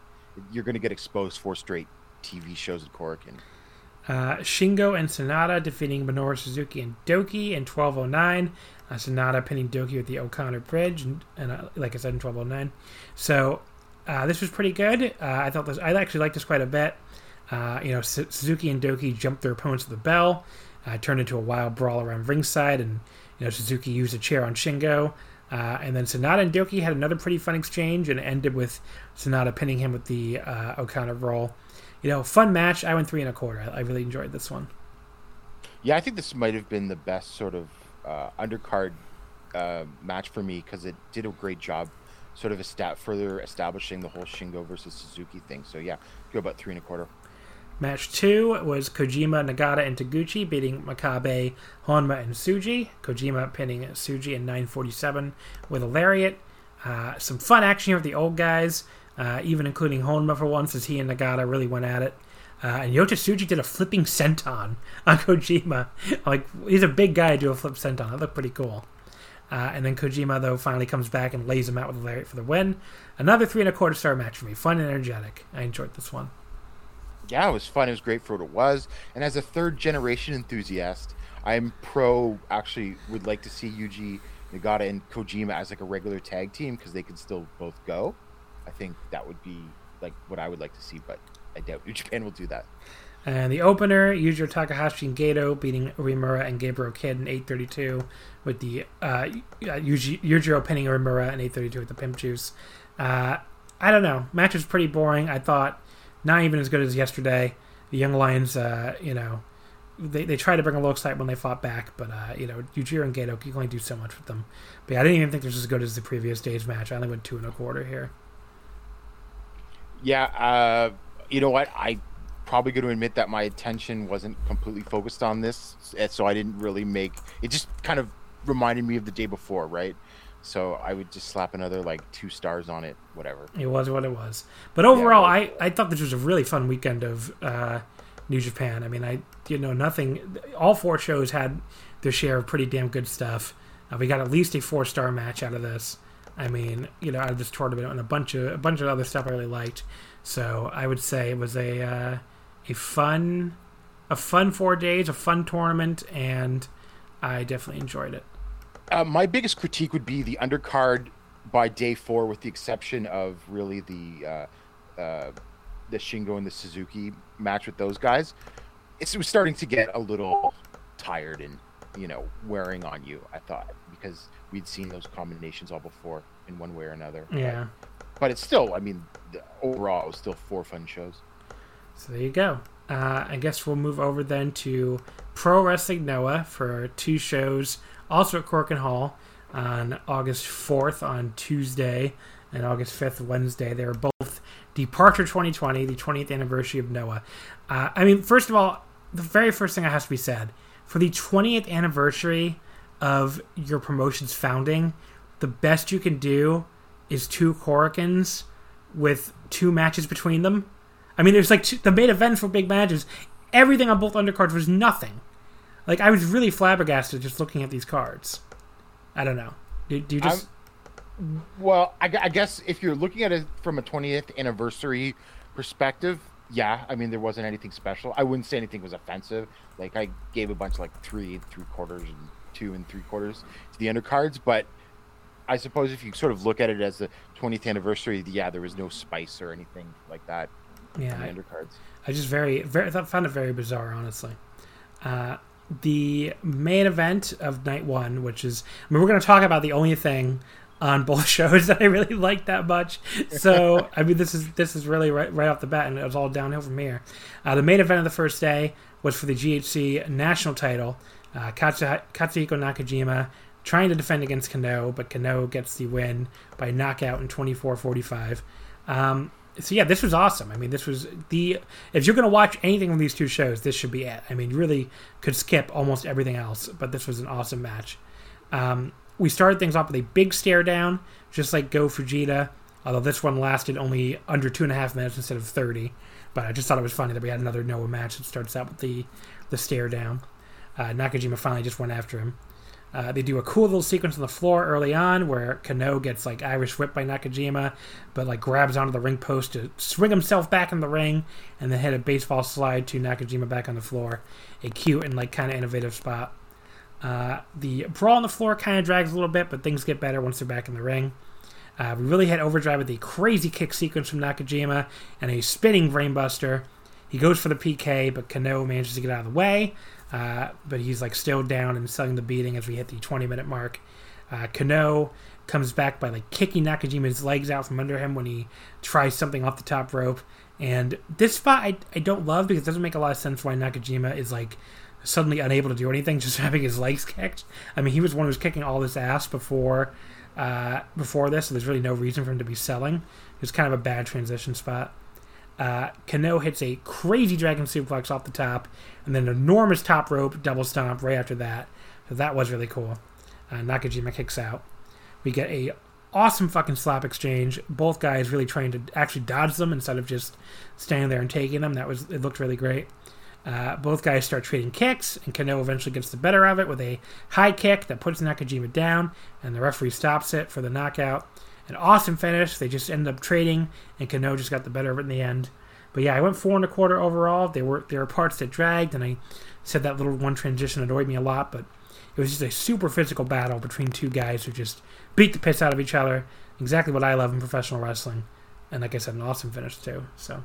you're going to get exposed four straight TV shows at Korakuen. Uh, Shingo and Sanada defeating Minoru Suzuki and Douki in 1209. Uh, Sanada pinning Douki with the O'Connor Bridge, and, and uh, like I said, in 1209. So uh, this was pretty good. Uh, I thought this. I actually liked this quite a bit. Uh, you know, S- Suzuki and Douki jumped their opponents with the bell, turned into a wild brawl around ringside, and you know Suzuki used a chair on Shingo. Uh, and then Sanada and Douki had another pretty fun exchange, and ended with Sanada pinning him with the uh, O'Connor roll. You know, fun match. I went three and a quarter. I, I really enjoyed this one. Yeah, I think this might have been the best sort of uh, undercard uh, match for me because it did a great job, sort of a stat further establishing the whole Shingo versus Suzuki thing. So yeah, go about three and a quarter. Match two was Kojima, Nagata, and Taguchi beating Makabe, Honma, and Tsuji. Kojima pinning Tsuji in 947 with a lariat. Uh, some fun action here with the old guys, uh, even including Honma for once, as he and Nagata really went at it. Uh, and Yota Tsuji did a flipping senton on Kojima. like, he's a big guy to do a flip senton. That looked pretty cool. Uh, and then Kojima, though, finally comes back and lays him out with a lariat for the win. Another three and a quarter star match for me. Fun and energetic. I enjoyed this one yeah, it was fun. It was great for what it was. And as a third generation enthusiast, I'm pro. Actually, would like to see Yuji Nagata and Kojima as like a regular tag team because they could still both go. I think that would be like what I would like to see, but I doubt Japan will do that. And the opener, Yujiro Takahashi and Gedo beating Uemura and Gabriel Kidd in 832 with the uh, Yuji, Yujiro pinning Uemura in 832 with the pimp juice. Uh, I don't know. Match was pretty boring. I thought not even as good as yesterday. The Young Lions, uh, you know, they, they tried to bring a little excitement when they fought back, but uh, you know, Yujiro and Gedo you can only do so much with them. But yeah, I didn't even think was as good as the previous day's match. I only went two and a quarter here. Yeah, uh, you know what? I probably going to admit that my attention wasn't completely focused on this, so I didn't really make it. Just kind of reminded me of the day before, right? So I would just slap another like two stars on it, whatever. It was what it was. But overall, yeah, I, I thought this was a really fun weekend of uh, New Japan. I mean, I you know nothing. All four shows had their share of pretty damn good stuff. Uh, we got at least a four star match out of this. I mean, you know, out of this tournament and a bunch of a bunch of other stuff I really liked. So I would say it was a uh, a fun a fun four days, a fun tournament, and I definitely enjoyed it. Uh, my biggest critique would be the undercard by day four, with the exception of really the uh, uh, the Shingo and the Suzuki match with those guys. It's, it was starting to get a little tired and you know wearing on you. I thought because we'd seen those combinations all before in one way or another. Yeah, but, but it's still. I mean, overall, it was still four fun shows. So there you go. Uh, I guess we'll move over then to Pro Wrestling Noah for two shows also at Korakuen Hall on August 4th on Tuesday and August 5th Wednesday. They are both Departure 2020, the 20th anniversary of Noah. Uh, I mean, first of all, the very first thing that has to be said for the 20th anniversary of your promotion's founding, the best you can do is two Korakuens with two matches between them. I mean, there's like two, the main events were big matches. Everything on both undercards was nothing. Like I was really flabbergasted just looking at these cards. I don't know. Do, do you just? Well, I, I guess if you're looking at it from a 20th anniversary perspective, yeah. I mean, there wasn't anything special. I wouldn't say anything was offensive. Like I gave a bunch like three three quarters and two and three quarters to the undercards, but I suppose if you sort of look at it as the 20th anniversary, yeah, there was no spice or anything like that yeah, on the I, undercards. I just very, very found it very bizarre, honestly. Uh, the main event of night one, which is, I mean, we're going to talk about the only thing on both shows that I really liked that much. So, I mean, this is this is really right, right off the bat, and it was all downhill from here. Uh, the main event of the first day was for the GHC national title. Uh, Katsu- Katsuhiko Nakajima trying to defend against Kano, but Kano gets the win by knockout in 24-45. Um, so yeah, this was awesome. I mean, this was the if you're going to watch anything from these two shows, this should be it. I mean, you really could skip almost everything else, but this was an awesome match. Um, we started things off with a big stare down, just like Go Fujita. Although this one lasted only under two and a half minutes instead of thirty, but I just thought it was funny that we had another Noah match that starts out with the the stare down. Uh, Nakajima finally just went after him. Uh, they do a cool little sequence on the floor early on where Kano gets like Irish whipped by Nakajima, but like grabs onto the ring post to swing himself back in the ring, and then hit a baseball slide to Nakajima back on the floor. A cute and like kind of innovative spot. Uh, the brawl on the floor kind of drags a little bit, but things get better once they're back in the ring. Uh, we really hit overdrive with a crazy kick sequence from Nakajima and a spinning brainbuster. He goes for the PK, but Kano manages to get out of the way. Uh, but he's like still down and selling the beating as we hit the 20 minute mark. Uh, Kano comes back by like kicking Nakajima's legs out from under him when he tries something off the top rope. And this spot I, I don't love because it doesn't make a lot of sense why Nakajima is like suddenly unable to do anything just having his legs kicked. I mean, he was one who was kicking all this ass before uh, before this, so there's really no reason for him to be selling. It's kind of a bad transition spot. Uh, Kano hits a crazy dragon suplex off the top, and then an enormous top rope double stomp right after that. So that was really cool. Uh, Nakajima kicks out. We get a awesome fucking slap exchange. Both guys really trying to actually dodge them instead of just standing there and taking them. That was it looked really great. Uh, both guys start trading kicks, and Kano eventually gets the better of it with a high kick that puts Nakajima down, and the referee stops it for the knockout. An awesome finish. They just ended up trading, and Kano just got the better of it in the end. But yeah, I went four and a quarter overall. There were there were parts that dragged, and I said that little one transition annoyed me a lot. But it was just a super physical battle between two guys who just beat the piss out of each other. Exactly what I love in professional wrestling, and like I said, an awesome finish too. So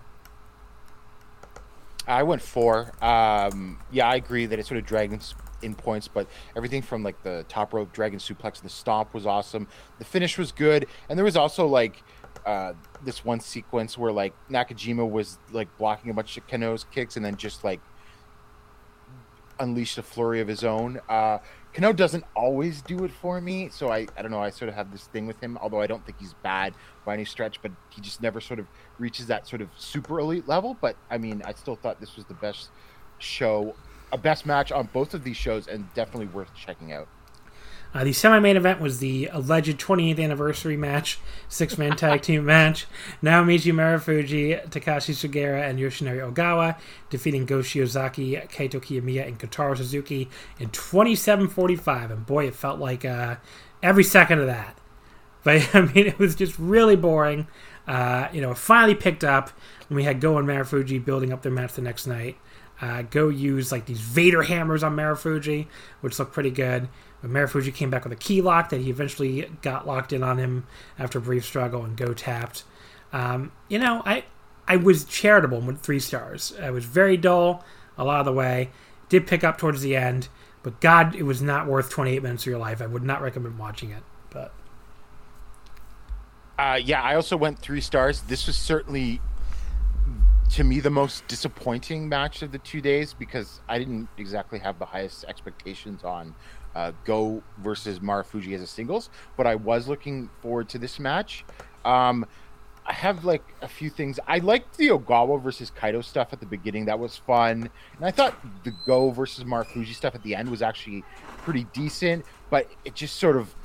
I went four. Um, yeah, I agree that it sort of dragged in, in points, but everything from like the top rope dragon suplex, the stomp was awesome. The finish was good, and there was also like uh, this one sequence where like Nakajima was like blocking a bunch of Kano's kicks, and then just like unleashed a flurry of his own. Uh, Kano doesn't always do it for me, so I, I don't know. I sort of have this thing with him, although I don't think he's bad by any stretch, but he just never sort of reaches that sort of super elite level. But I mean, I still thought this was the best show, a best match on both of these shows, and definitely worth checking out. Uh, the semi-main event was the alleged 28th anniversary match, six-man tag team match. Naomichi Marufuji, Takashi Sugiura, and Yoshinari Ogawa defeating Go Shiozaki, Kaito Kiyomiya, and Kotaro Suzuki in 27:45. And boy, it felt like uh, every second of that. But I mean, it was just really boring. Uh, you know, it finally picked up when we had Go and Marufuji building up their match the next night. Uh, Go used like these Vader hammers on Marufuji, which looked pretty good. But Marufuji came back with a key lock that he eventually got locked in on him after a brief struggle and Go tapped. Um, you know, I I was charitable with three stars. I was very dull a lot of the way. Did pick up towards the end, but God, it was not worth 28 minutes of your life. I would not recommend watching it. But Uh, yeah, I also went three stars. This was certainly, to me, the most disappointing match of the two days because I didn't exactly have the highest expectations on uh, Go versus Marufuji as a singles, but I was looking forward to this match. Um, I have like a few things. I liked the Ogawa versus Kaito stuff at the beginning. That was fun, and I thought the Go versus Marufuji stuff at the end was actually pretty decent, but it just sort of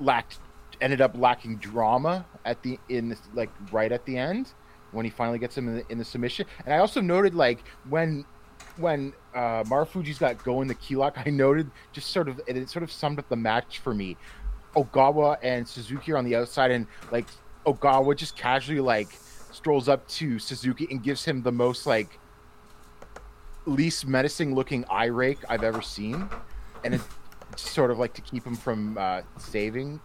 lacked ended up lacking drama at the in like right at the end when he finally gets him in the, in the submission. And I also noted like when when uh, Marufuji's got going the key lock, I noted just sort of it sort of summed up the match for me. Ogawa and Suzuki are on the outside, and like Ogawa just casually like strolls up to Suzuki and gives him the most like least menacing looking eye rake I've ever seen, and it's sort of like to keep him from uh, saving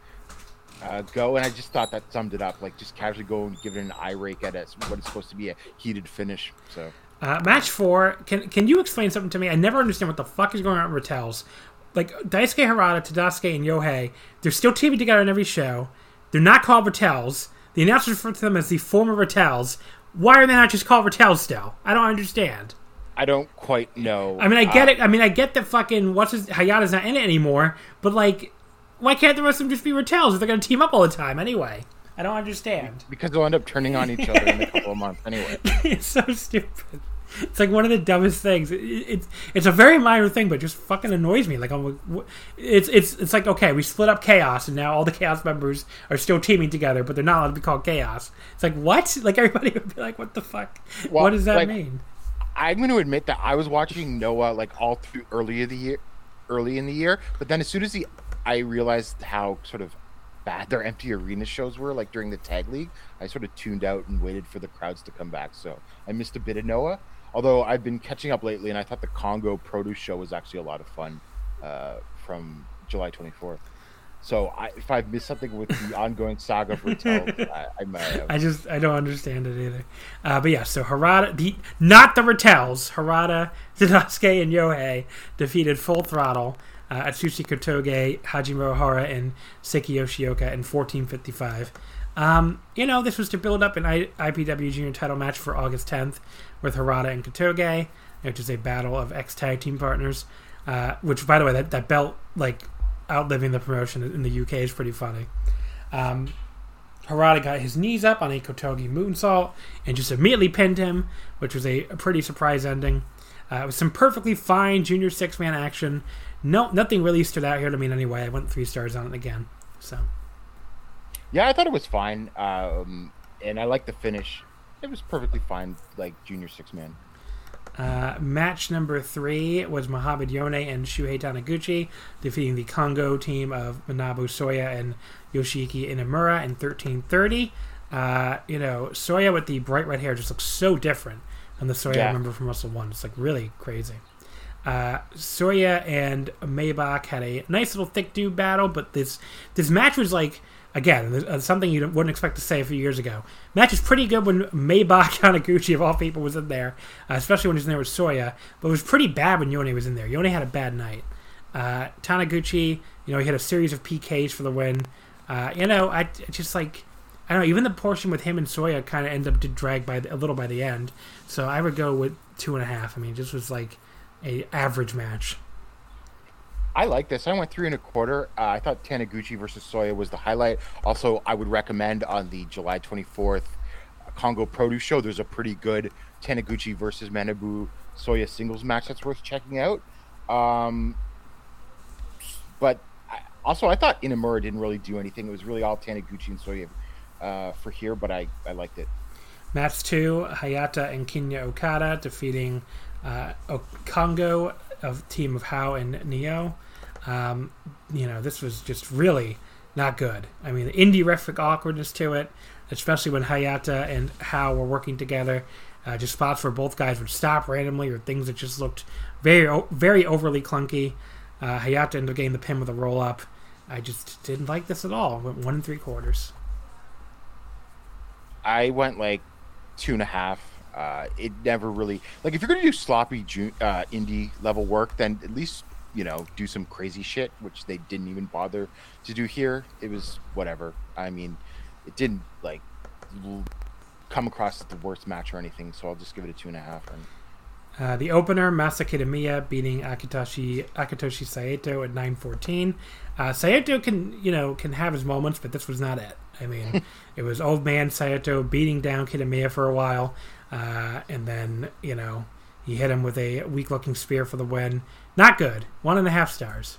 uh, go. And I just thought that summed it up, like just casually go and give it an eye rake at it, what is supposed to be a heated finish. So Uh, match four. Can can you explain something to me? I never understand what the fuck is going on with Ratel's. Like Daisuke Harada, Tadasuke, and Yohei, they're still teaming together in every show. They're not called Ratel's. The announcers refer to them as the former Ratel's. Why are they not just called Ratel's still? I don't understand. I don't quite know. I mean, I get Uh, it. I mean, I get that fucking what's his Hayata's not in it anymore. But like, why can't the rest of them just be Ratel's if they're gonna team up all the time anyway? I don't understand. because they'll end up turning on each other in a couple of months anyway. it's so stupid. It's like one of the dumbest things. It, it's it's a very minor thing, but just fucking annoys me. Like I'm, like, it's it's it's like okay, we split up Chaos, and now all the Chaos members are still teaming together, but they're not allowed to be called Chaos. It's like what? Like everybody would be like, what the fuck? Well, what does that like- mean? I'm going to admit that I was watching Noah like all through early of the year, early in the year, but then as soon as the I realized how sort of bad their empty arena shows were, like during the tag league, I sort of tuned out and waited for the crowds to come back. So I missed a bit of Noah. Although I've been catching up lately, and I thought the Congo Produce Show was actually a lot of fun uh, from July 24th. So I, if I've missed something with the ongoing saga for Tell, I, I might have. I just I don't understand it either. Uh, but yeah, so Harada, the not the Ratel's, Harada, Tadasuke, and Yohei defeated Full Throttle, uh, Atsushi Kotoge, Hajime Ohara, and Seiki Yoshioka in 1455. Um, you know, this was to build up an I- IPW Junior title match for August 10th with Harada and Kotoge, which is a battle of ex tag team partners. Uh, which, by the way, that, that belt like outliving the promotion in the UK is pretty funny. Um, Harada got his knees up on a Kotoge moonsault and just immediately pinned him, which was a, a pretty surprise ending. Uh, it was some perfectly fine junior six man action. No, nothing really stood out here to me in any way. I went three stars on it again. So Yeah, I thought it was fine, um, and I like the finish. It was perfectly fine, like junior six man. Uh, match number three was Mohamed Yone and Shuhei Taniguchi defeating the Congo team of Manabu Soya and Yoshiki Inamura in 1330. Uh, you know, Soya with the bright red hair just looks so different than the Soya I remember from Wrestle 1. It's like really crazy. Uh, Soya and Maybach had a nice little thick dude battle, but this this match was like again uh, something you wouldn't expect to say a few years ago. Match was pretty good when Maybach Taniguchi of all people was in there, uh, especially when he was in there with Soya. But it was pretty bad when Yone was in there. Yone had a bad night. Uh, Taniguchi, you know, he had a series of PKs for the win. Uh, you know, I, I just like I don't know. Even the portion with him and Soya kind of ended up to drag by the, a little by the end. So I would go with two and a half. I mean, this was like a average match. I like this. I went three and a quarter. Uh, I thought Taniguchi versus Soya was the highlight. Also, I would recommend on the July 24th Congo Produce Show, there's a pretty good Taniguchi versus Manabu Soya singles match that's worth checking out. Um, but I, also, I thought Inamura didn't really do anything. It was really all Taniguchi and Soya uh, for here, but I, I liked it. Match two: Hayata and Kinya Okada defeating uh, Congo of team of Haoh and Nioh. Um, you know, this was just really not good. I mean, the indie refic awkwardness to it, especially when Hayata and Haoh were working together. Uh, just spots where both guys would stop randomly, or things that just looked very, very overly clunky. Uh, Hayata ended up getting the pin with a roll up. I just didn't like this at all. Went one and three quarters. I went like two and a half. Uh, it never really like if you're gonna do sloppy ju- uh, indie level work, then at least you know do some crazy shit, which they didn't even bother to do here. It was whatever. I mean, it didn't like l- come across as the worst match or anything, so I'll just give it a two and a half. And Uh, the opener, Masa Kitamiya beating Akitoshi Akitoshi Saito at 9:14. Uh, Saito can you know can have his moments, but this was not it. I mean, it was old man Saito beating down Kitamiya for a while, uh, and then you know he hit him with a weak-looking spear for the win. Not good. One and a half stars.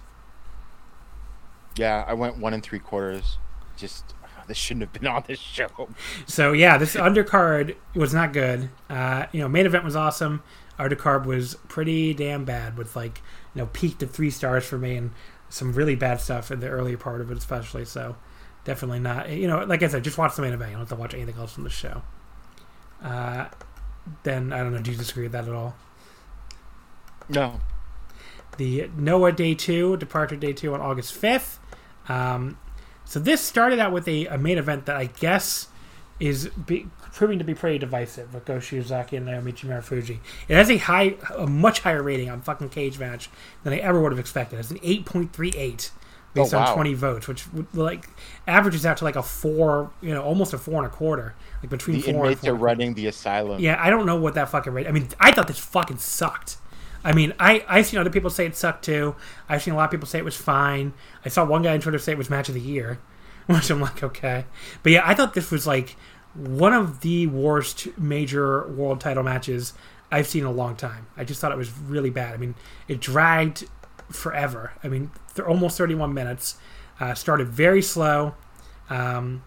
yeah, I went one and three quarters. just this shouldn't have been on this show. So yeah, this undercard was not good. Uh, you know, main event was awesome. Undercard was pretty damn bad with like you know peaked at three stars for me and some really bad stuff in the earlier part of it, especially. So definitely not. You know, like I said, just watch the main event. You don't have to watch anything else from the show. Uh, then I don't know. Do you disagree with that at all? No. The Noah Day Two Departure Day Two on August fifth. Um, so this started out with a, a main event that I guess is be, proving to be pretty divisive with Go Shiozaki and Naomichi Marufuji. It has a high, a much higher rating on fucking Cagematch than I ever would have expected. It's an eight point three eight Oh, based Oh, wow. on twenty votes, which like averages out to like a four, you know, almost a four and a quarter, like between The four and inmates four. are and a quarter. running the asylum. Yeah, I don't know what that fucking rate. I mean, I thought this fucking sucked. I mean, I I've seen other people say it sucked too. I've seen a lot of people say it was fine. I saw one guy on Twitter say it was match of the year, which I'm like, okay. But yeah, I thought this was like one of the worst major world title matches I've seen in a long time. I just thought it was really bad. I mean, it dragged forever. I mean, th- almost 31 minutes. Uh, started very slow. Um,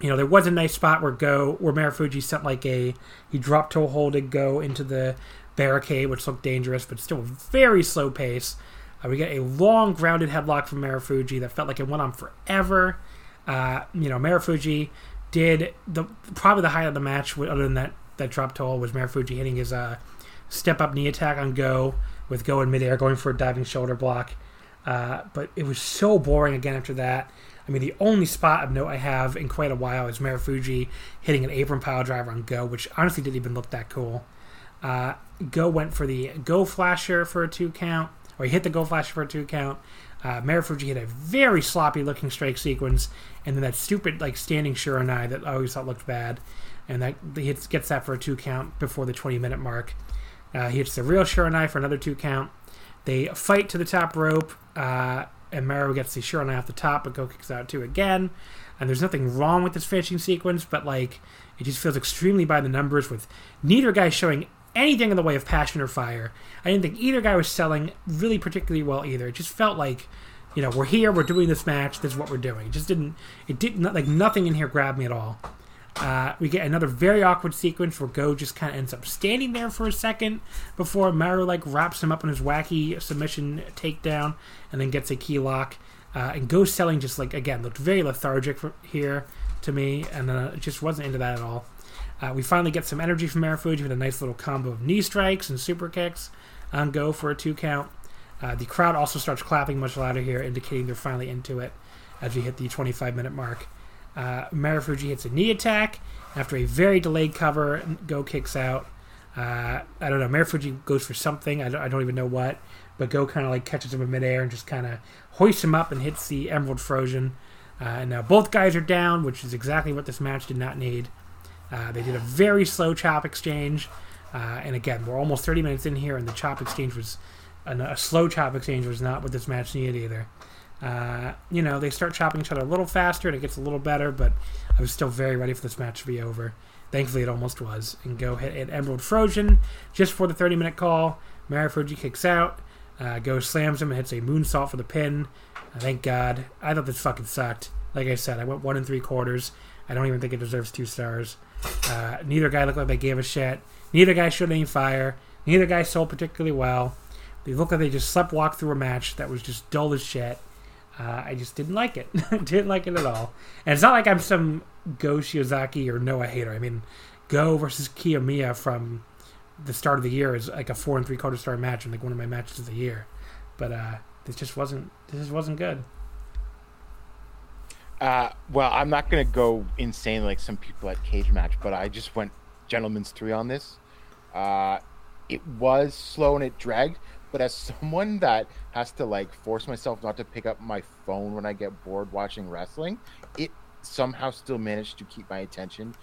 you know, there was a nice spot where Go, where Marufuji sent like a, he dropped toe holded Go into the barricade, which looked dangerous, but still a very slow pace. Uh, we get a long grounded headlock from Marufuji that felt like it went on forever. Uh, you know, Marufuji did the probably the highlight of the match, other than that that drop toe, was Marufuji hitting his uh, step up knee attack on Go with Go in midair, going for a diving shoulder block. Uh, but it was so boring again after that. I mean, the only spot of note I have in quite a while is Marufuji hitting an apron pile driver on Go, which honestly didn't even look that cool. Uh, Go went for the Go Flasher for a two count, or he hit the Go Flasher for a two count. Uh, Marufuji hit a very sloppy looking strike sequence, and then that stupid like standing Shiranui that I always thought looked bad, and that he hits, gets that for a two count before the 20 minute mark. Uh, he hits the real Shiranui for another two count. They fight to the top rope, uh, and Maru gets the Shiranui off the top, but Go kicks out too again. And there's nothing wrong with this finishing sequence, but like it just feels extremely by the numbers with neither guy showing anything in the way of passion or fire. I didn't think either guy was selling really particularly well either. It just felt like, you know, we're here, we're doing this match, this is what we're doing. It just didn't, it didn't, like nothing in here grabbed me at all. Uh, we get another very awkward sequence where Go just kind of ends up standing there for a second before Maru like wraps him up in his wacky submission takedown and then gets a key lock. Uh, and Go selling just like again looked very lethargic for, here to me, and uh, just wasn't into that at all. Uh, we finally get some energy from Marufuji with a nice little combo of knee strikes and super kicks on Go for a two count. Uh, the crowd also starts clapping much louder here, indicating they're finally into it as we hit the 25 minute mark. Uh, Marufuji hits a knee attack. After a very delayed cover, Go kicks out. Uh, I don't know. Marufuji goes for something. I don't, I don't even know what. But Go kind of like catches him in midair and just kind of hoists him up and hits the Emerald Flowsion. Uh, and now both guys are down, which is exactly what this match did not need. Uh, they did a very slow chop exchange. Uh, and again, we're almost 30 minutes in here, and the chop exchange was a, a slow chop exchange was not what this match needed either. Uh, you know, they start chopping each other a little faster, and it gets a little better, but I was still very ready for this match to be over. Thankfully, it almost was. And Go hit an Emerald Flowsion just for the 30 minute call. Marufuji kicks out. Uh, Go slams him and hits a moonsault for the pin. Uh, thank God. I thought this fucking sucked. Like I said, I went one and three quarters. I don't even think it deserves two stars. Uh, neither guy looked like they gave a shit. Neither guy showed any fire. Neither guy sold particularly well. They looked like they just slept walk through a match that was just dull as shit. Uh, I just didn't like it. didn't like it at all. And it's not like I'm some Go Shiozaki or Noah hater. I mean, Go versus Kiyomiya from the start of the year is like a four and three quarter star match and like one of my matches of the year. But uh, this just wasn't. This just wasn't good. Uh, well, I'm not gonna go insane like some people at Cagematch, but I just went gentleman's three on this. Uh, it was slow and it dragged, but as someone that has to like force myself not to pick up my phone when I get bored watching wrestling, it somehow still managed to keep my attention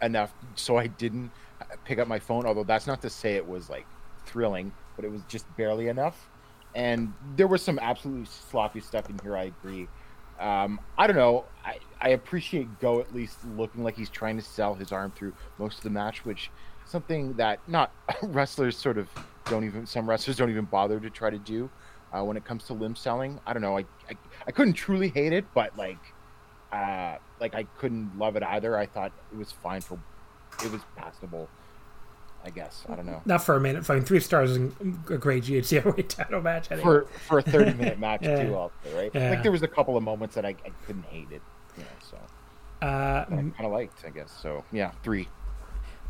enough so I didn't uh, pick up my phone. Although that's not to say it was like thrilling, but it was just barely enough. And there was some absolutely sloppy stuff in here. I agree. Um, I don't know. I, I appreciate Go at least looking like he's trying to sell his arm through most of the match, which something that not wrestlers sort of don't even some wrestlers don't even bother to try to do uh, when it comes to limb selling. I don't know. I, I I couldn't truly hate it, but like uh, like I couldn't love it either. I thought it was fine for, it was passable. I guess I don't know Not for a minute. I mean, three stars is a great GHC title match. Anyway. for for a thirty minute match Yeah. too. Also, right? Yeah. Like there was a couple of moments that I, I couldn't hate it. You know, so uh, I kind of liked. I guess so. Yeah, three.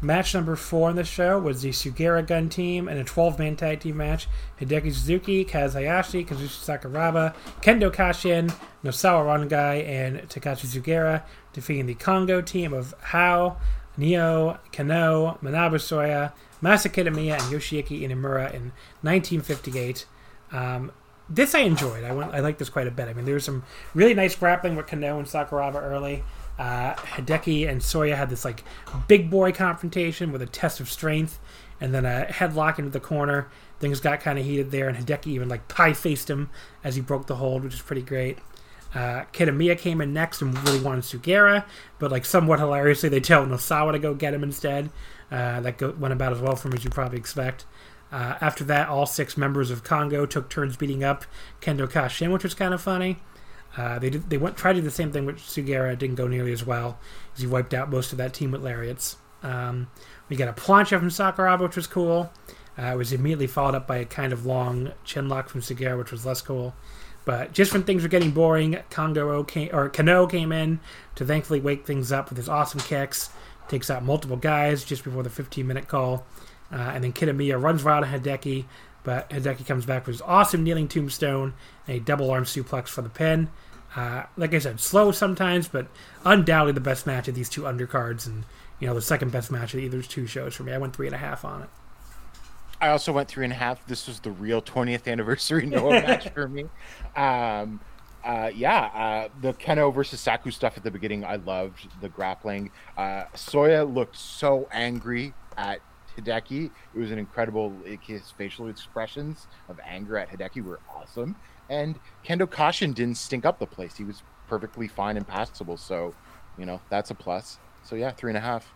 Match number four on the show was the Sugiura Gun team in a 12 man tag team match. Hideki Suzuki, Kaz Hayashi, Kazushi Sakuraba, Kendo Kashin, Nosawa Rongai, and Takashi Sugiura defeating the Kongo team of Haoh, Nioh, Kenoh, Manabu Soya, Masa Kitamiya, and Yoshiaki Inamura in 1958. Um, this I enjoyed. I went, I liked this quite a bit. I mean, there was some really nice grappling with Kano and Sakuraba early. Uh, Hideki and Soya had this like big boy confrontation with a test of strength, and then a headlock into the corner. Things got kind of heated there, and Hideki even like pie faced him as he broke the hold, which is pretty great. Uh, Kitamiya came in next and really wanted Sugiura, but like somewhat hilariously, they tell Nosawa to go get him instead. Uh, that go- went about as well for him as you probably expect. Uh, after that, all six members of Kongo took turns beating up Kendo Kashin, which was kind of funny. Uh, they did, they went tried to do the same thing with Sugiura. Didn't go nearly as well as he wiped out most of that team with lariats. Um, we got a plancha from Sakuraba, which was cool. Uh, it was immediately followed up by a kind of long chin lock from Sugiura, which was less cool. But just when things were getting boring, Kongo came, or Kenoh came in to thankfully wake things up with his awesome kicks. Takes out multiple guys just before the 15 minute call. Uh, and then Kitamiya runs wild at Hideki, but Hideki comes back with his awesome kneeling tombstone and a double arm suplex for the pin. Uh, like I said, slow sometimes, but undoubtedly the best match of these two undercards, and you know the second best match of either two shows for me. I went three and a half on it. I also went three and a half. This was the real 20th anniversary Noah match for me. Um, uh, yeah, uh, the Kenoh versus Saku stuff at the beginning, I loved the grappling. Uh, Soya looked so angry at Hideki. It was an incredible. His facial expressions of anger at Hideki were awesome. And Kendo Kashin didn't stink up the place. He was perfectly fine and passable. So, you know, that's a plus. So yeah, three and a half.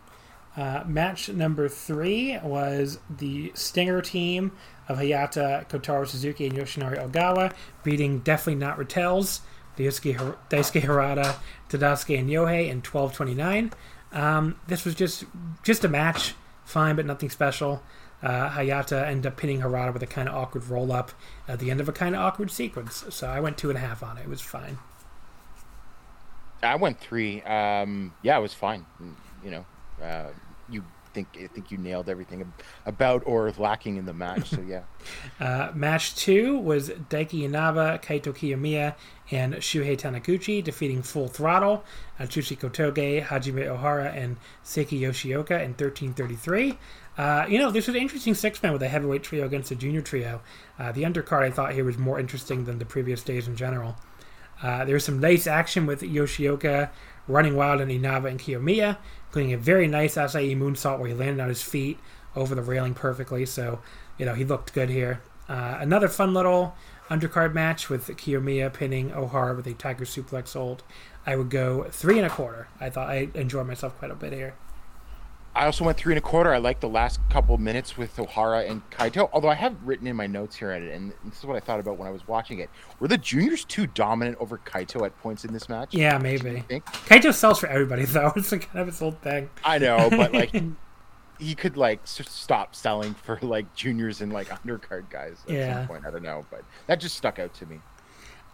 Uh, match number three was the Stinger team of Hayata, Kotaro Suzuki, and Yoshinari Ogawa beating Definitely Not Ratels, Daisuke, Har- Daisuke Harada, Tadasuke, and Yohei in 12:29. Um, this was just just a match, fine, but nothing special. Uh, Hayata ended up pinning Harada with a kind of awkward roll up at the end of a kind of awkward sequence. So I went two and a half on it. It was fine. I went three. Um, yeah, it was fine. You know, uh, you think I think you nailed everything about or lacking in the match. So yeah, Uh, match two was Daiki Inaba, Kaito Kiyomiya, and Shuhei Taniguchi defeating Full Throttle, Atsushi Kotoge, Hajime Ohara, and Seiki Yoshioka in 1333. Uh, you know, this was an interesting six man with a heavyweight trio against a junior trio. Uh, the undercard I thought here was more interesting than the previous days in general. Uh, there was some nice action with Yoshioka running wild on Inaba and Kiyomiya, including a very nice Asai moonsault where he landed on his feet over the railing perfectly. So, you know, he looked good here. Uh, another fun little undercard match with Kiyomiya pinning Ohara with a Tiger Suplex hold. I would go three and a quarter. I thought I enjoyed myself quite a bit here. I also went three and a quarter. I liked the last couple minutes with Ohara and Kaito. Although I have written in my notes here, and this is what I thought about when I was watching it. Were the juniors too dominant over Kaito at points in this match? Yeah, maybe. think? Kaito sells for everybody, though. It's like kind of his whole thing. I know, but like he could like stop selling for like juniors and like undercard guys at Yeah. some point. I don't know, but that just stuck out to me.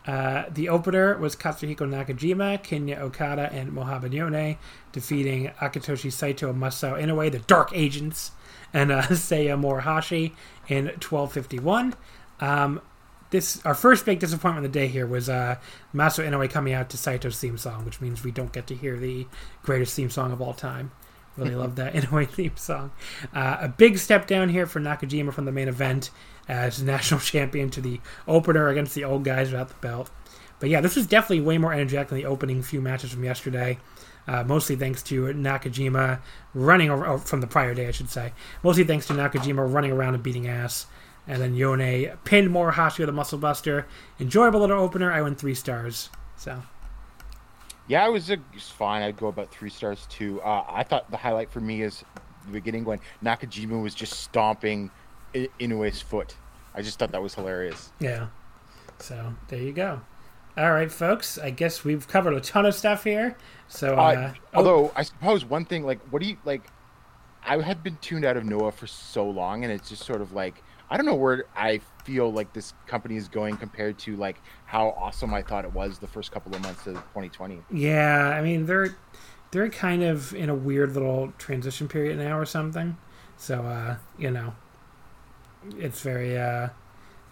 Uh, the opener was Katsuhiko Nakajima, Kenya Okada, and Mohamed Yone, defeating Akitoshi Saito and Masao Inoue, the Dark Agents, and uh, Seiya Morihashi in 1251. Um, this our first big disappointment of the day here was uh, Masao Inoue coming out to Saito's theme song, which means we don't get to hear the greatest theme song of all time. Really love that Inoue theme song. Uh, a big step down here for Nakajima from the main event as national champion to the opener against the old guys without the belt. But yeah, this was definitely way more energetic than the opening few matches from yesterday. Uh, mostly thanks to Nakajima running over, from the prior day, I should say. Mostly thanks to Nakajima running around and beating ass. And then Yone pinned Morihashi with a muscle buster. Enjoyable little opener. I went three stars. So Yeah, it was, a, it was fine. I'd go about three stars too. Uh, I thought the highlight for me is the beginning when Nakajima was just stomping I- Inoue's foot. I just thought that was hilarious. Yeah. So there you go. All right, folks. I guess we've covered a ton of stuff here. So, uh, Uh, oh, although I suppose one thing, like, what do you like? I had been tuned out of Noah for so long, and it's just sort of like I don't know where I feel like this company is going compared to like how awesome I thought it was the first couple of months of 2020. yeah, I mean they're they're kind of in a weird little transition period now or something. So, uh, you know, it's very. Uh,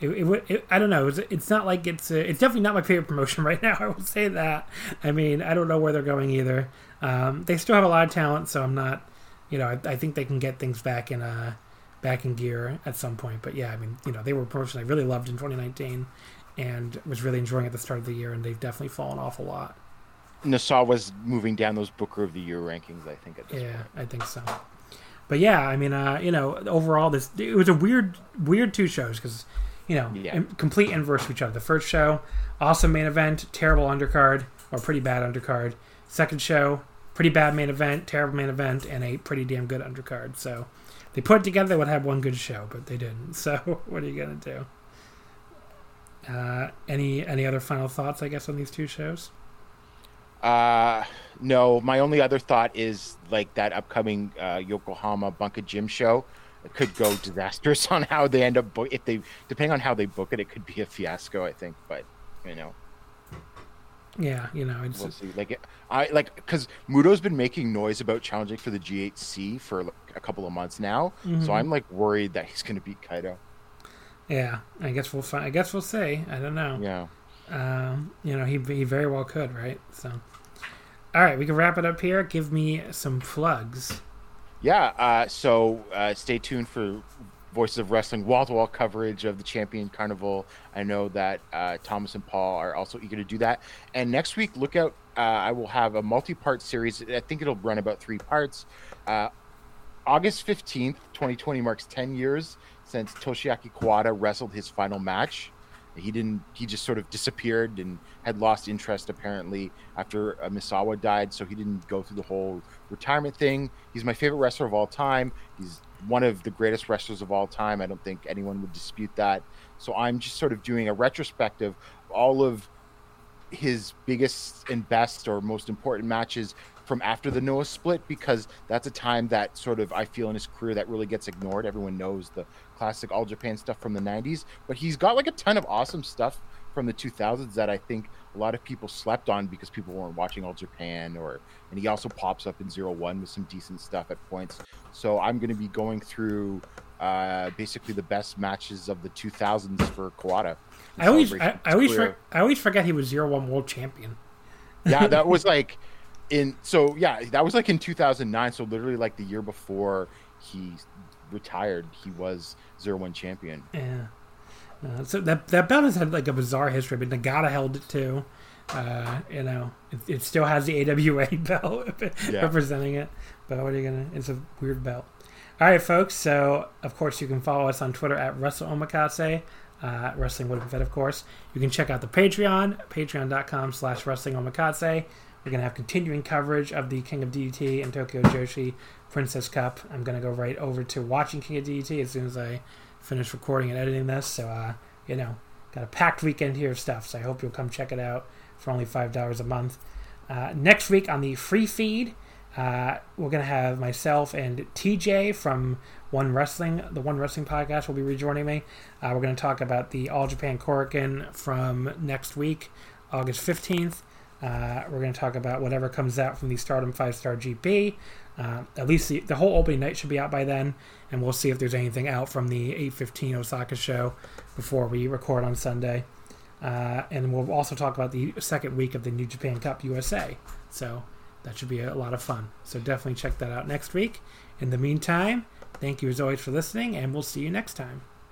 it, it, it, I don't know. It's, it's not like it's. Uh, it's definitely not my favorite promotion right now. I will say that. I mean, I don't know where they're going either. Um, they still have a lot of talent, so I'm not. You know, I, I think they can get things back in uh, back in gear at some point. But yeah, I mean, you know, they were a promotion I really loved in 2019, and was really enjoying at the start of the year, and they've definitely fallen off a lot. Nassau was moving down those Booker of the Year rankings. I think at this Yeah, point. I think so. But yeah, I mean, uh, you know, overall, this it was a weird, weird two shows because, you know, Yeah. in- complete inverse of each other. The first show, awesome main event, terrible undercard or pretty bad undercard. Second show, pretty bad main event, terrible main event, and a pretty damn good undercard. So they put it together, they would have one good show, but they didn't. So what are you gonna do? Uh, any any other final thoughts? I guess on these two shows. Uh, no, my only other thought is like that upcoming uh, Yokohama Bunka Gym show. Could go disastrous on how they end up book if they depending on how they book it. It could be a fiasco, I think. But you know, Yeah, you know, it's we'll see. Like I like because Muto's been making noise about challenging for the GHC for like, a couple of months now. So I'm like worried that he's going to beat Kaito. yeah. I guess we'll find. I guess we'll see. I don't know. Yeah. Um, you know, he, he very well could, right? So, all right, we can wrap it up here. Give me some plugs. Yeah, uh, so uh, stay tuned for Voices of Wrestling wall to wall coverage of the Champion Carnival. I know that uh, Thomas and Paul are also eager to do that. And next week, look out, uh, I will have a multi part series. I think it'll run about three parts. Uh, August 15th, 2020 marks 10 years since Toshiaki Kawada wrestled his final match. He didn't, he just sort of disappeared and had lost interest apparently after uh, Misawa died. So he didn't go through the whole retirement thing. He's my favorite wrestler of all time. He's one of the greatest wrestlers of all time. I don't think anyone would dispute that. So I'm just sort of doing a retrospective of all of his biggest and best or most important matches from after the Noah split because that's a time that sort of I feel in his career that really gets ignored. Everyone knows the classic All Japan stuff from the 90s, but he's got like a ton of awesome stuff from the 2000s that I think a lot of people slept on because people weren't watching All Japan or and he also pops up in Zero One with some decent stuff at points. So I'm going to be going through uh, basically the best matches of the 2000s for Kawada. I always, I, I always, for, I always forget he was zero one world champion. yeah, that was like in so yeah, that was like in 2009. So literally like the year before he retired, he was zero one champion. Yeah. Uh, so that that belt has had like a bizarre history, but Nagata held it too. Uh, you know, it, it still has the AWA belt Yeah. representing it. But what are you gonna? It's a weird belt. All right, folks. So of course you can follow us on Twitter at Wrestle Omakase. Uh, Wrestling would have fed, of course. You can check out the Patreon, patreon.com slash wrestling omakase. We're going to have continuing coverage of the King of DDT and Tokyo Joshi Princess Cup. I'm going to go right over to watching King of DDT as soon as I finish recording and editing this. So, uh, you know, got a packed weekend here of stuff. So I hope you'll come check it out for only $5 a month. Uh, next week on the free feed, uh, we're going to have myself and TJ from One Wrestling, the One Wrestling podcast, will be rejoining me. Uh, we're going to talk about the All Japan Korakuen from next week, August 15th. Uh, we're going to talk about whatever comes out from the Stardom 5 Star GP. Uh, at least the, the whole opening night should be out by then, and we'll see if there's anything out from the 8:15 Osaka show before we record on Sunday. Uh, and we'll also talk about the second week of the New Japan Cup USA. So that should be a lot of fun. So definitely check that out next week. In the meantime, thank you as always for listening, and we'll see you next time.